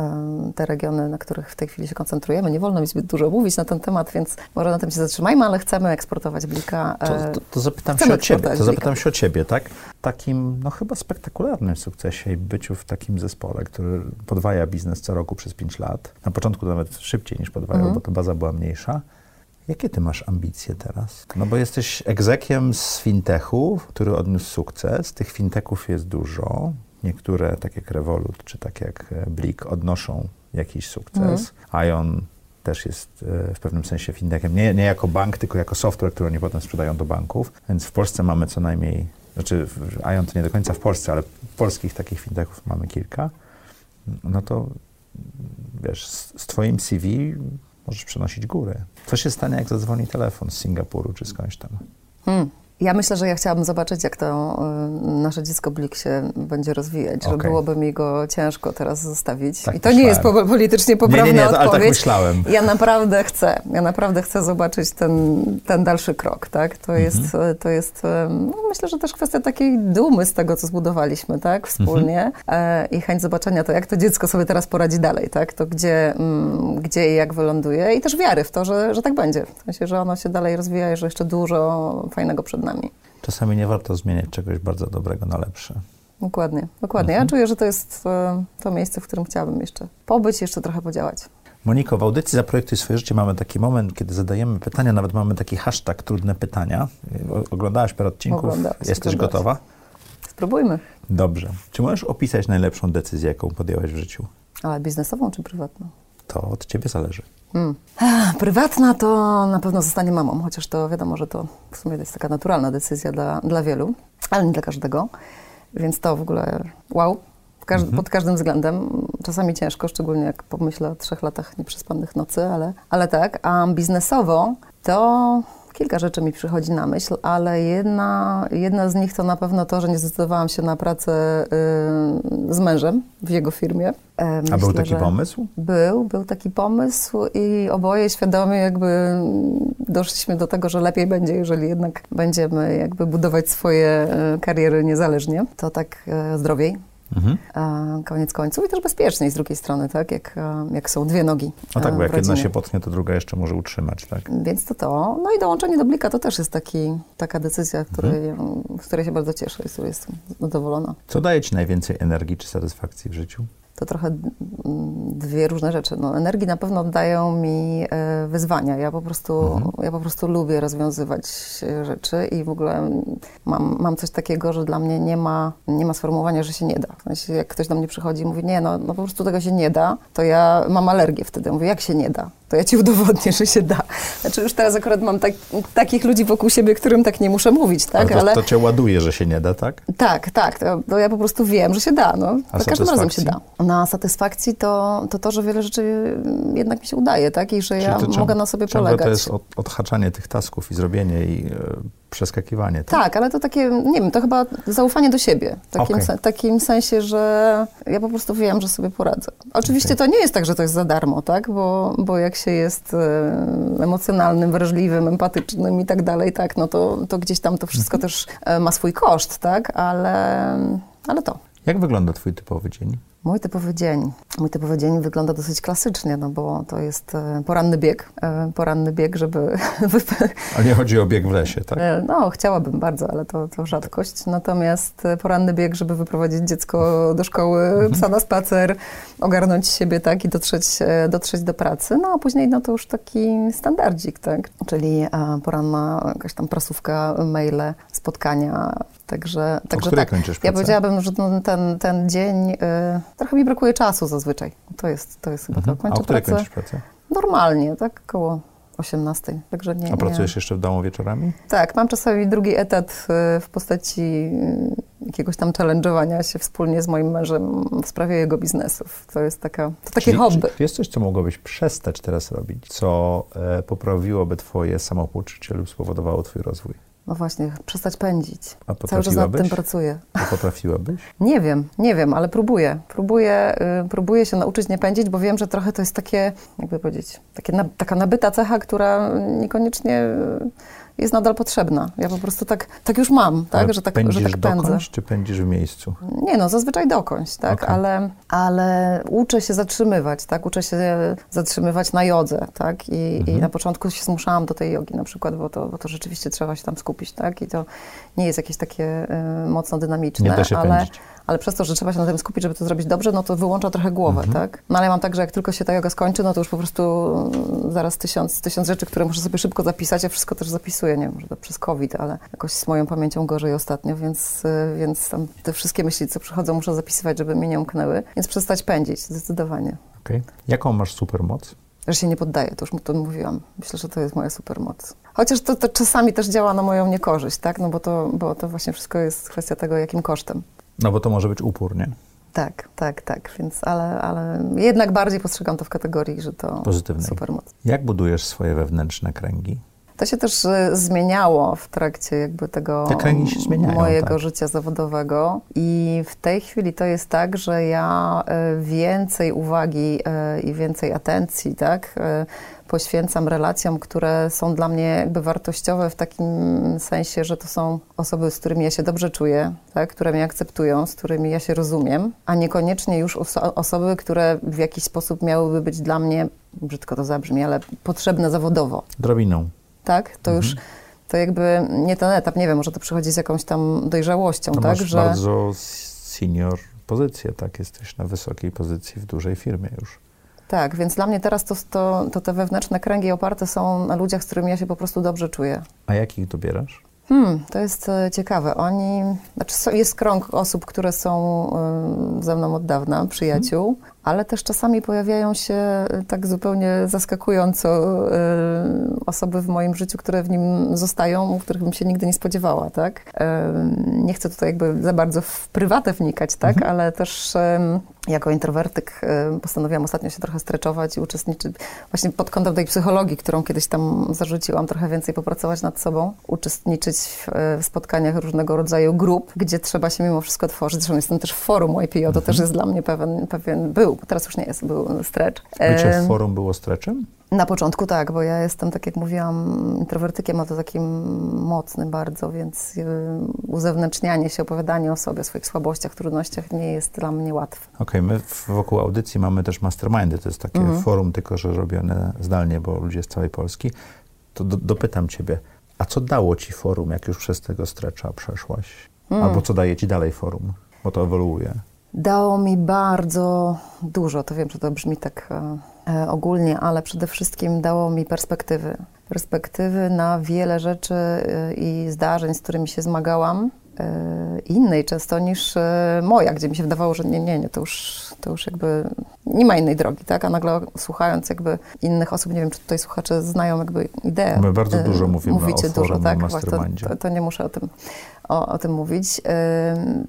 te regiony, na których w tej chwili się koncentrujemy. Nie wolno mi zbyt dużo mówić na ten temat, więc może na tym się zatrzymajmy, ale chcemy eksportować Blika. To, e, to, to zapytam chcemy się o ciebie, to Blika. zapytam się o ciebie, tak? Takim, no chyba spektakularnym sukcesie i byciu w takim zespole, który podwaja biznes co roku przez 5 lat. Na początku nawet szybciej niż podwajał, Mhm. bo to baza była mniejsza. Jakie ty masz ambicje teraz? No bo jesteś egzekiem z fintechu, który odniósł sukces. Tych fintechów jest dużo. Niektóre, tak jak Revolut, czy tak jak e, Blik, odnoszą jakiś sukces. Ion też jest e, w pewnym sensie fintechem. Nie, nie jako bank, tylko jako software, który oni potem sprzedają do banków. Więc w Polsce mamy co najmniej, znaczy Ion to nie do końca w Polsce, ale polskich takich fintechów mamy kilka. No to wiesz, z, z twoim CV możesz przenosić górę. Co się stanie, jak zadzwoni telefon z Singapuru czy skądś tam? Hmm. Ja myślę, że ja chciałabym zobaczyć, jak to y, nasze dziecko Blik się będzie rozwijać, że Okej. byłoby mi go ciężko teraz zostawić. Tak I to nie jest myślałem. po, politycznie Nie, poprawna nie, nie, to- ale tak odpowiedź. myślałem. Ja naprawdę chcę, ja naprawdę chcę zobaczyć ten, ten dalszy krok, tak? To Mhm. jest, to jest no, myślę, że też kwestia takiej dumy z tego, co zbudowaliśmy, tak? Wspólnie Mhm. e, i chęć zobaczenia to, jak to dziecko sobie teraz poradzi dalej, tak? To gdzie, mm, gdzie i jak wyląduje i też wiary w to, że, że tak będzie. W sensie, że ono się dalej rozwija i że jeszcze dużo fajnego przed nami. Czasami nie warto zmieniać czegoś bardzo dobrego na lepsze. Dokładnie, dokładnie. Mhm. Ja czuję, że to jest e, to miejsce, w którym chciałabym jeszcze pobyć, jeszcze trochę podziałać. Moniko, w audycji Zaprojektuj swoje życie mamy taki moment, kiedy zadajemy pytania, nawet mamy taki hashtag trudne pytania. Oglądałaś parę odcinków? Oglądałaś, Jesteś oglądałaś. gotowa? Spróbujmy. Dobrze. Czy możesz opisać najlepszą decyzję, jaką podjęłaś w życiu? Ale biznesową czy prywatną? To od ciebie zależy. Mm. Ech, Prywatna to na pewno zostanie mamą, chociaż to wiadomo, że to w sumie jest taka naturalna decyzja dla, dla wielu, ale nie dla każdego. Więc to w ogóle wow, każ- pod każdym względem. Czasami ciężko, szczególnie jak pomyślę o trzech latach nieprzespanych nocy, ale, ale tak. A biznesowo to kilka rzeczy mi przychodzi na myśl, ale jedna, jedna z nich to na pewno to, że nie zdecydowałam się na pracę y, z mężem w jego firmie. E, A był taki pomysł? był, był taki pomysł i oboje świadomie jakby doszliśmy do tego, że lepiej będzie, jeżeli jednak będziemy jakby budować swoje e, kariery niezależnie. To tak e, zdrowiej. Mhm. e, Koniec końców i też bezpieczniej z drugiej strony, tak? Jak, e, jak są dwie nogi. No tak, e, bo jak jedna się potknie, to druga jeszcze może utrzymać, tak? Więc to to. No i dołączenie do Blika to też jest taki, taka decyzja, której, Mhm. z której się bardzo cieszę i z której jestem zadowolona. Co daje ci najwięcej energii czy satysfakcji w życiu? To trochę mm, dwie różne rzeczy. No, energii na pewno dają mi e, wyzwania. Ja po, prostu, Mhm. ja po prostu lubię rozwiązywać e, rzeczy i w ogóle mam, mam coś takiego, że dla mnie nie ma, nie ma sformułowania, że się nie da. W sensie, jak ktoś do mnie przychodzi i mówi, nie, no, no po prostu tego się nie da, to ja mam alergię wtedy. Mówię, jak się nie da? To ja ci udowodnię, że się da. Znaczy już teraz akurat mam tak, takich ludzi wokół siebie, którym tak nie muszę mówić, tak? Ale to, to cię ładuje, że się nie da, tak? Tak, tak. To, to ja po prostu wiem, że się da. No. A Za każdym razem się da. Na satysfakcji to, to to, że wiele rzeczy jednak mi się udaje, tak? I że ja Czyli ciąg- mogę na sobie polegać. to jest od, odhaczanie tych tasków i zrobienie i e, przeskakiwanie. Tak? Tak, ale to takie, nie wiem, to chyba zaufanie do siebie. W takim, Okej. se, takim sensie, że ja po prostu wiem, że sobie poradzę. Oczywiście Okej. to nie jest tak, że to jest za darmo, tak? Bo, bo jak się jest e, emocjonalnym, wrażliwym, empatycznym i tak dalej, tak, no to, to gdzieś tam to wszystko Mhm. też e, ma swój koszt, tak? Ale, ale to. Jak wygląda twój typowy dzień? Mój typowy dzień. Mój typowy dzień wygląda dosyć klasycznie, no bo to jest e, poranny bieg. E, poranny bieg, żeby... Ale nie chodzi o bieg w lesie, tak? e, no, chciałabym bardzo, ale to, to rzadkość. Natomiast poranny bieg, żeby wyprowadzić dziecko do szkoły, psa na spacer, ogarnąć siebie, tak, i dotrzeć, dotrzeć do pracy. No, a później, no to już taki standardzik, tak, czyli poranna jakaś tam prasówka, maile, spotkania, Także, także tak. Ja powiedziałabym, że ten, ten, ten dzień, y, trochę mi brakuje czasu zazwyczaj. To jest, to jest chyba to. Mhm. A Kończę o której pracę kończysz pracę? normalnie, tak koło 18. Także nie, A nie. pracujesz jeszcze w domu wieczorami? Tak, mam czasami drugi etat y, w postaci y, jakiegoś tam challenge'owania się wspólnie z moim mężem w sprawie jego biznesów. To jest taka, to takie Czyli- hobby. Czy jest coś, co mogłabyś przestać teraz robić, co e, poprawiłoby twoje samopoczucie lub spowodowało twój rozwój? No właśnie, przestać pędzić. A Cały czas nad tym pracuję. A potrafiłabyś? Nie wiem, nie wiem, ale próbuję. Próbuję, y, próbuję się nauczyć nie pędzić, bo wiem, że trochę to jest takie, jakby powiedzieć, takie na, taka nabyta cecha, która niekoniecznie jest nadal potrzebna. Ja po prostu tak, tak już mam, tak, Ale że tak, że tak pędzę. dokądś, czy pędzisz w miejscu? Nie no, zazwyczaj dokądś, tak, Okej. ale, ale uczę się zatrzymywać, tak, uczę się zatrzymywać na jodze, tak, I, Mhm. i na początku się zmuszałam do tej jogi na przykład, bo to, bo to rzeczywiście trzeba się tam skupić, tak, i to nie jest jakieś takie y, mocno dynamiczne, Nie da się ale, pędzić. Ale przez to, że trzeba się na tym skupić, żeby to zrobić dobrze, no to wyłącza trochę głowę, Mhm. tak, no ale ja mam tak, że jak tylko się ta joga skończy, no to już po prostu mm, zaraz tysiąc, tysiąc rzeczy, które muszę sobie szybko zapisać, ja wszystko też zapisuję, nie wiem, może to przez COVID, ale jakoś z moją pamięcią gorzej ostatnio, więc, y, więc tam te wszystkie myśli, co przychodzą, muszę zapisywać, żeby mnie nie umknęły, więc przestać pędzić, zdecydowanie. Okej. Jaką masz supermoc? Że się nie poddaję, to już mu to mówiłam. Myślę, że to jest moja supermoc. Chociaż to, to czasami też działa na moją niekorzyść, tak? No bo to, bo to właśnie wszystko jest kwestia tego, jakim kosztem. No bo to może być upór, nie? Tak, tak, tak. Więc, ale, ale jednak bardziej postrzegam to w kategorii, że to Pozytywnej. supermoc. Jak budujesz swoje wewnętrzne kręgi? To się też e, zmieniało w trakcie jakby tego mojego tak. życia zawodowego i w tej chwili to jest tak, że ja e, więcej uwagi e, i więcej atencji, tak, poświęcam relacjom, które są dla mnie jakby wartościowe w takim sensie, że to są osoby, z którymi ja się dobrze czuję, tak, które mnie akceptują, z którymi ja się rozumiem, a niekoniecznie już oso- osoby, które w jakiś sposób miałyby być dla mnie, brzydko to zabrzmi, ale potrzebne zawodowo Drobiną. tak? To już Mhm. to jakby nie ten etap, nie wiem, może to przychodzi z jakąś tam dojrzałością, To tak? masz bardzo senior pozycję, tak? Jesteś na wysokiej pozycji w dużej firmie już. Tak, więc dla mnie teraz to, to, to te wewnętrzne kręgi oparte są na ludziach, z którymi ja się po prostu dobrze czuję. A jakich dobierasz? Hmm, to jest e, ciekawe. Oni, znaczy jest krąg osób, które są e, ze mną od dawna, przyjaciół, ale też czasami pojawiają się e, tak zupełnie zaskakująco osoby w moim życiu, które w nim zostają, których bym się nigdy nie spodziewała, tak? Nie chcę tutaj jakby za bardzo w prywatę wnikać, tak? Ale też jako introwertyk e, postanowiłam ostatnio się trochę streczować i uczestniczyć właśnie pod kątem tej psychologii, którą kiedyś tam zarzuciłam, trochę więcej popracować nad sobą, uczestniczyć w, w spotkaniach różnego rodzaju grup, gdzie trzeba się mimo wszystko tworzyć. Zresztą jestem też w forum YPO, to też jest dla mnie pewien, pewien był, teraz już nie jest, był stretch. Bycie w forum było streczem? Na początku tak, bo ja jestem, tak jak mówiłam, introwertykiem, a to takim mocnym bardzo, więc y, uzewnętrznianie się, opowiadanie o sobie, o swoich słabościach, trudnościach nie jest dla mnie łatwe. Okej, my w- wokół audycji mamy też mastermindy, to jest takie Mhm. forum, tylko że robione zdalnie, bo ludzie z całej Polski. To do, dopytam ciebie, a co dało ci forum, jak już przez tego strecza przeszłaś? Mm. Albo co daje ci dalej forum, bo to ewoluuje. Dało mi bardzo dużo, to wiem, że to brzmi tak e, ogólnie, ale przede wszystkim dało mi perspektywy. Perspektywy na wiele rzeczy e, i zdarzeń, z którymi się zmagałam, e, innej często niż e, moja, gdzie mi się wydawało, że nie, nie, nie, to już, to już jakby nie ma innej drogi, tak? A nagle słuchając jakby innych osób, nie wiem, czy tutaj słuchacze znają jakby ideę. My bardzo e, dużo mówimy Mówicie o dużo, tak? To, to nie muszę o tym, o, o tym mówić.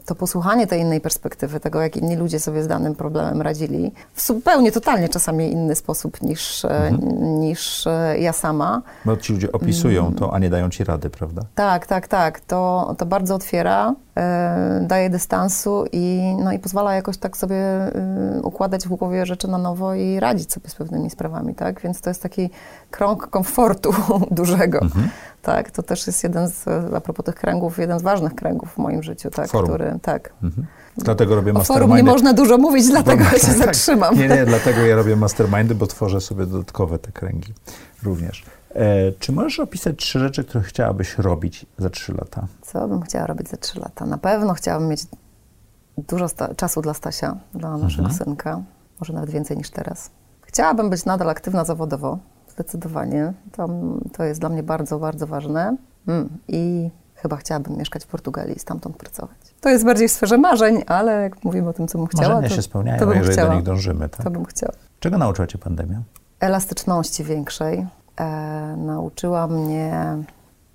To posłuchanie tej innej perspektywy, tego jak inni ludzie sobie z danym problemem radzili, w zupełnie, totalnie czasami inny sposób niż, e, Mhm. niż e, ja sama. Bo ci ludzie opisują Mm. to, a nie dają ci rady, prawda? Tak, tak, tak. To, to bardzo otwiera, e, daje dystansu i, no, i pozwala jakoś tak sobie e, układać w głowie rzeczy na nowo i radzić sobie z pewnymi sprawami, tak? Więc to jest taki krąg komfortu dużego. Mhm. Tak, to też jest jeden z, a propos tych kręgów, jeden z ważnych kręgów w moim życiu, tak, Forum. który, tak. Mhm. Dlatego robię O forum mastermindy. nie można dużo mówić, dlatego ja się Tak, tak. zatrzymam. Nie, nie, dlatego ja robię mastermindy, bo tworzę sobie dodatkowe te kręgi również. E, czy możesz opisać trzy rzeczy, które chciałabyś robić za trzy lata? Co bym chciała robić za trzy lata? Na pewno chciałabym mieć dużo czasu dla Stasia, dla naszego Mhm. synka, może nawet więcej niż teraz. Chciałabym być nadal aktywna zawodowo, zdecydowanie. To, to jest dla mnie bardzo, bardzo ważne. Mm. I chyba chciałabym mieszkać w Portugalii i stamtąd pracować. To jest bardziej w sferze marzeń, ale jak mówimy o tym, co bym chciała, Marzenia to, się spełniają, to bym jeżeli chciała. do nich dążymy. Tak? to bym chciała. Czego nauczyła cię pandemia? elastyczności większej. E, nauczyła mnie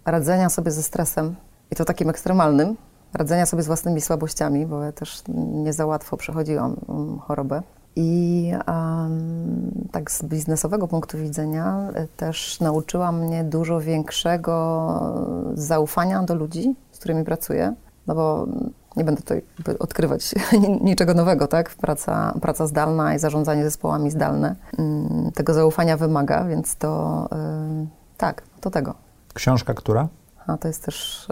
radzenia sobie ze stresem i to takim ekstremalnym, radzenia sobie z własnymi słabościami, bo ja też nie za łatwo przechodziłam mm, chorobę. I em, tak z biznesowego punktu widzenia e, też nauczyła mnie dużo większego zaufania do ludzi, z którymi pracuję, no bo nie będę tutaj odkrywać ni- niczego nowego, tak? Praca, praca zdalna i zarządzanie zespołami zdalne mm, tego zaufania wymaga, więc to y, tak, to tego. Książka, która? A to jest też,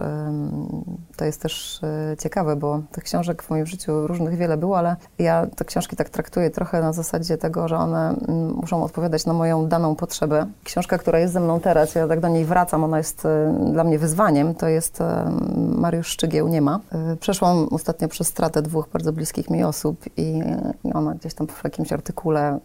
to jest też y, ciekawe, bo tych książek w moim życiu różnych wiele było, ale ja te książki tak traktuję trochę na zasadzie tego, że one mm, muszą odpowiadać na moją daną potrzebę. Książka, która jest ze mną teraz, ja tak do niej wracam, ona jest y, dla mnie wyzwaniem, to jest y, Mariusz Szczygieł Nie ma. Przeszłam ostatnio przez stratę dwóch bardzo bliskich mi osób i, ona gdzieś tam w jakimś artykule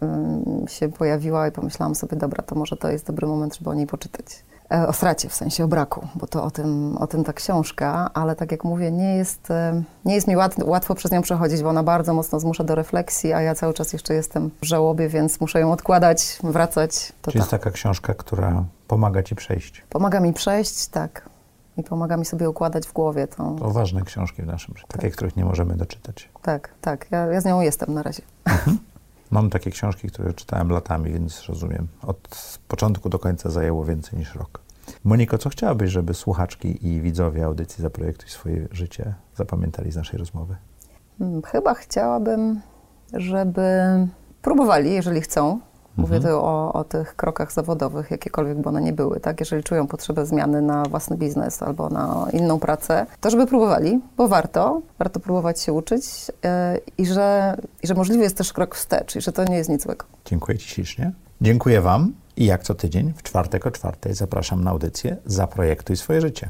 się pojawiła i pomyślałam sobie, dobra, to może to jest dobry moment, żeby o niej poczytać. E, O stracie, w sensie o braku, bo to o tym, o tym ta książka, ale tak jak mówię, nie jest, e, nie jest mi łat, łatwo przez nią przechodzić, bo ona bardzo mocno zmusza do refleksji, a ja cały czas jeszcze jestem w żałobie, więc muszę ją odkładać, wracać. To Czyli tak. jest taka książka, która pomaga ci przejść. Pomaga mi przejść, tak. I pomaga mi sobie układać w głowie tą. To ważne książki w naszym życiu, takie, Tak. których nie możemy doczytać. Tak, tak. Ja, ja z nią jestem na razie. Mam takie książki, które czytałem latami, więc rozumiem. Od początku do końca zajęło więcej niż rok. Moniko, co chciałabyś, żeby słuchaczki i widzowie audycji Zaprojektuj swoje życie zapamiętali z naszej rozmowy? Hmm, Chyba chciałabym, żeby próbowali, jeżeli chcą. Mówię tu o, o tych krokach zawodowych, jakiekolwiek by one nie były, tak? Jeżeli czują potrzebę zmiany na własny biznes albo na inną pracę, to żeby próbowali, bo warto, warto próbować się uczyć yy, i, że, i że możliwy jest też krok wstecz i że to nie jest nic złego. Dziękuję Ci ślicznie. Dziękuję Wam i jak co tydzień, w czwartek o czwartej zapraszam na audycję Zaprojektuj swoje życie.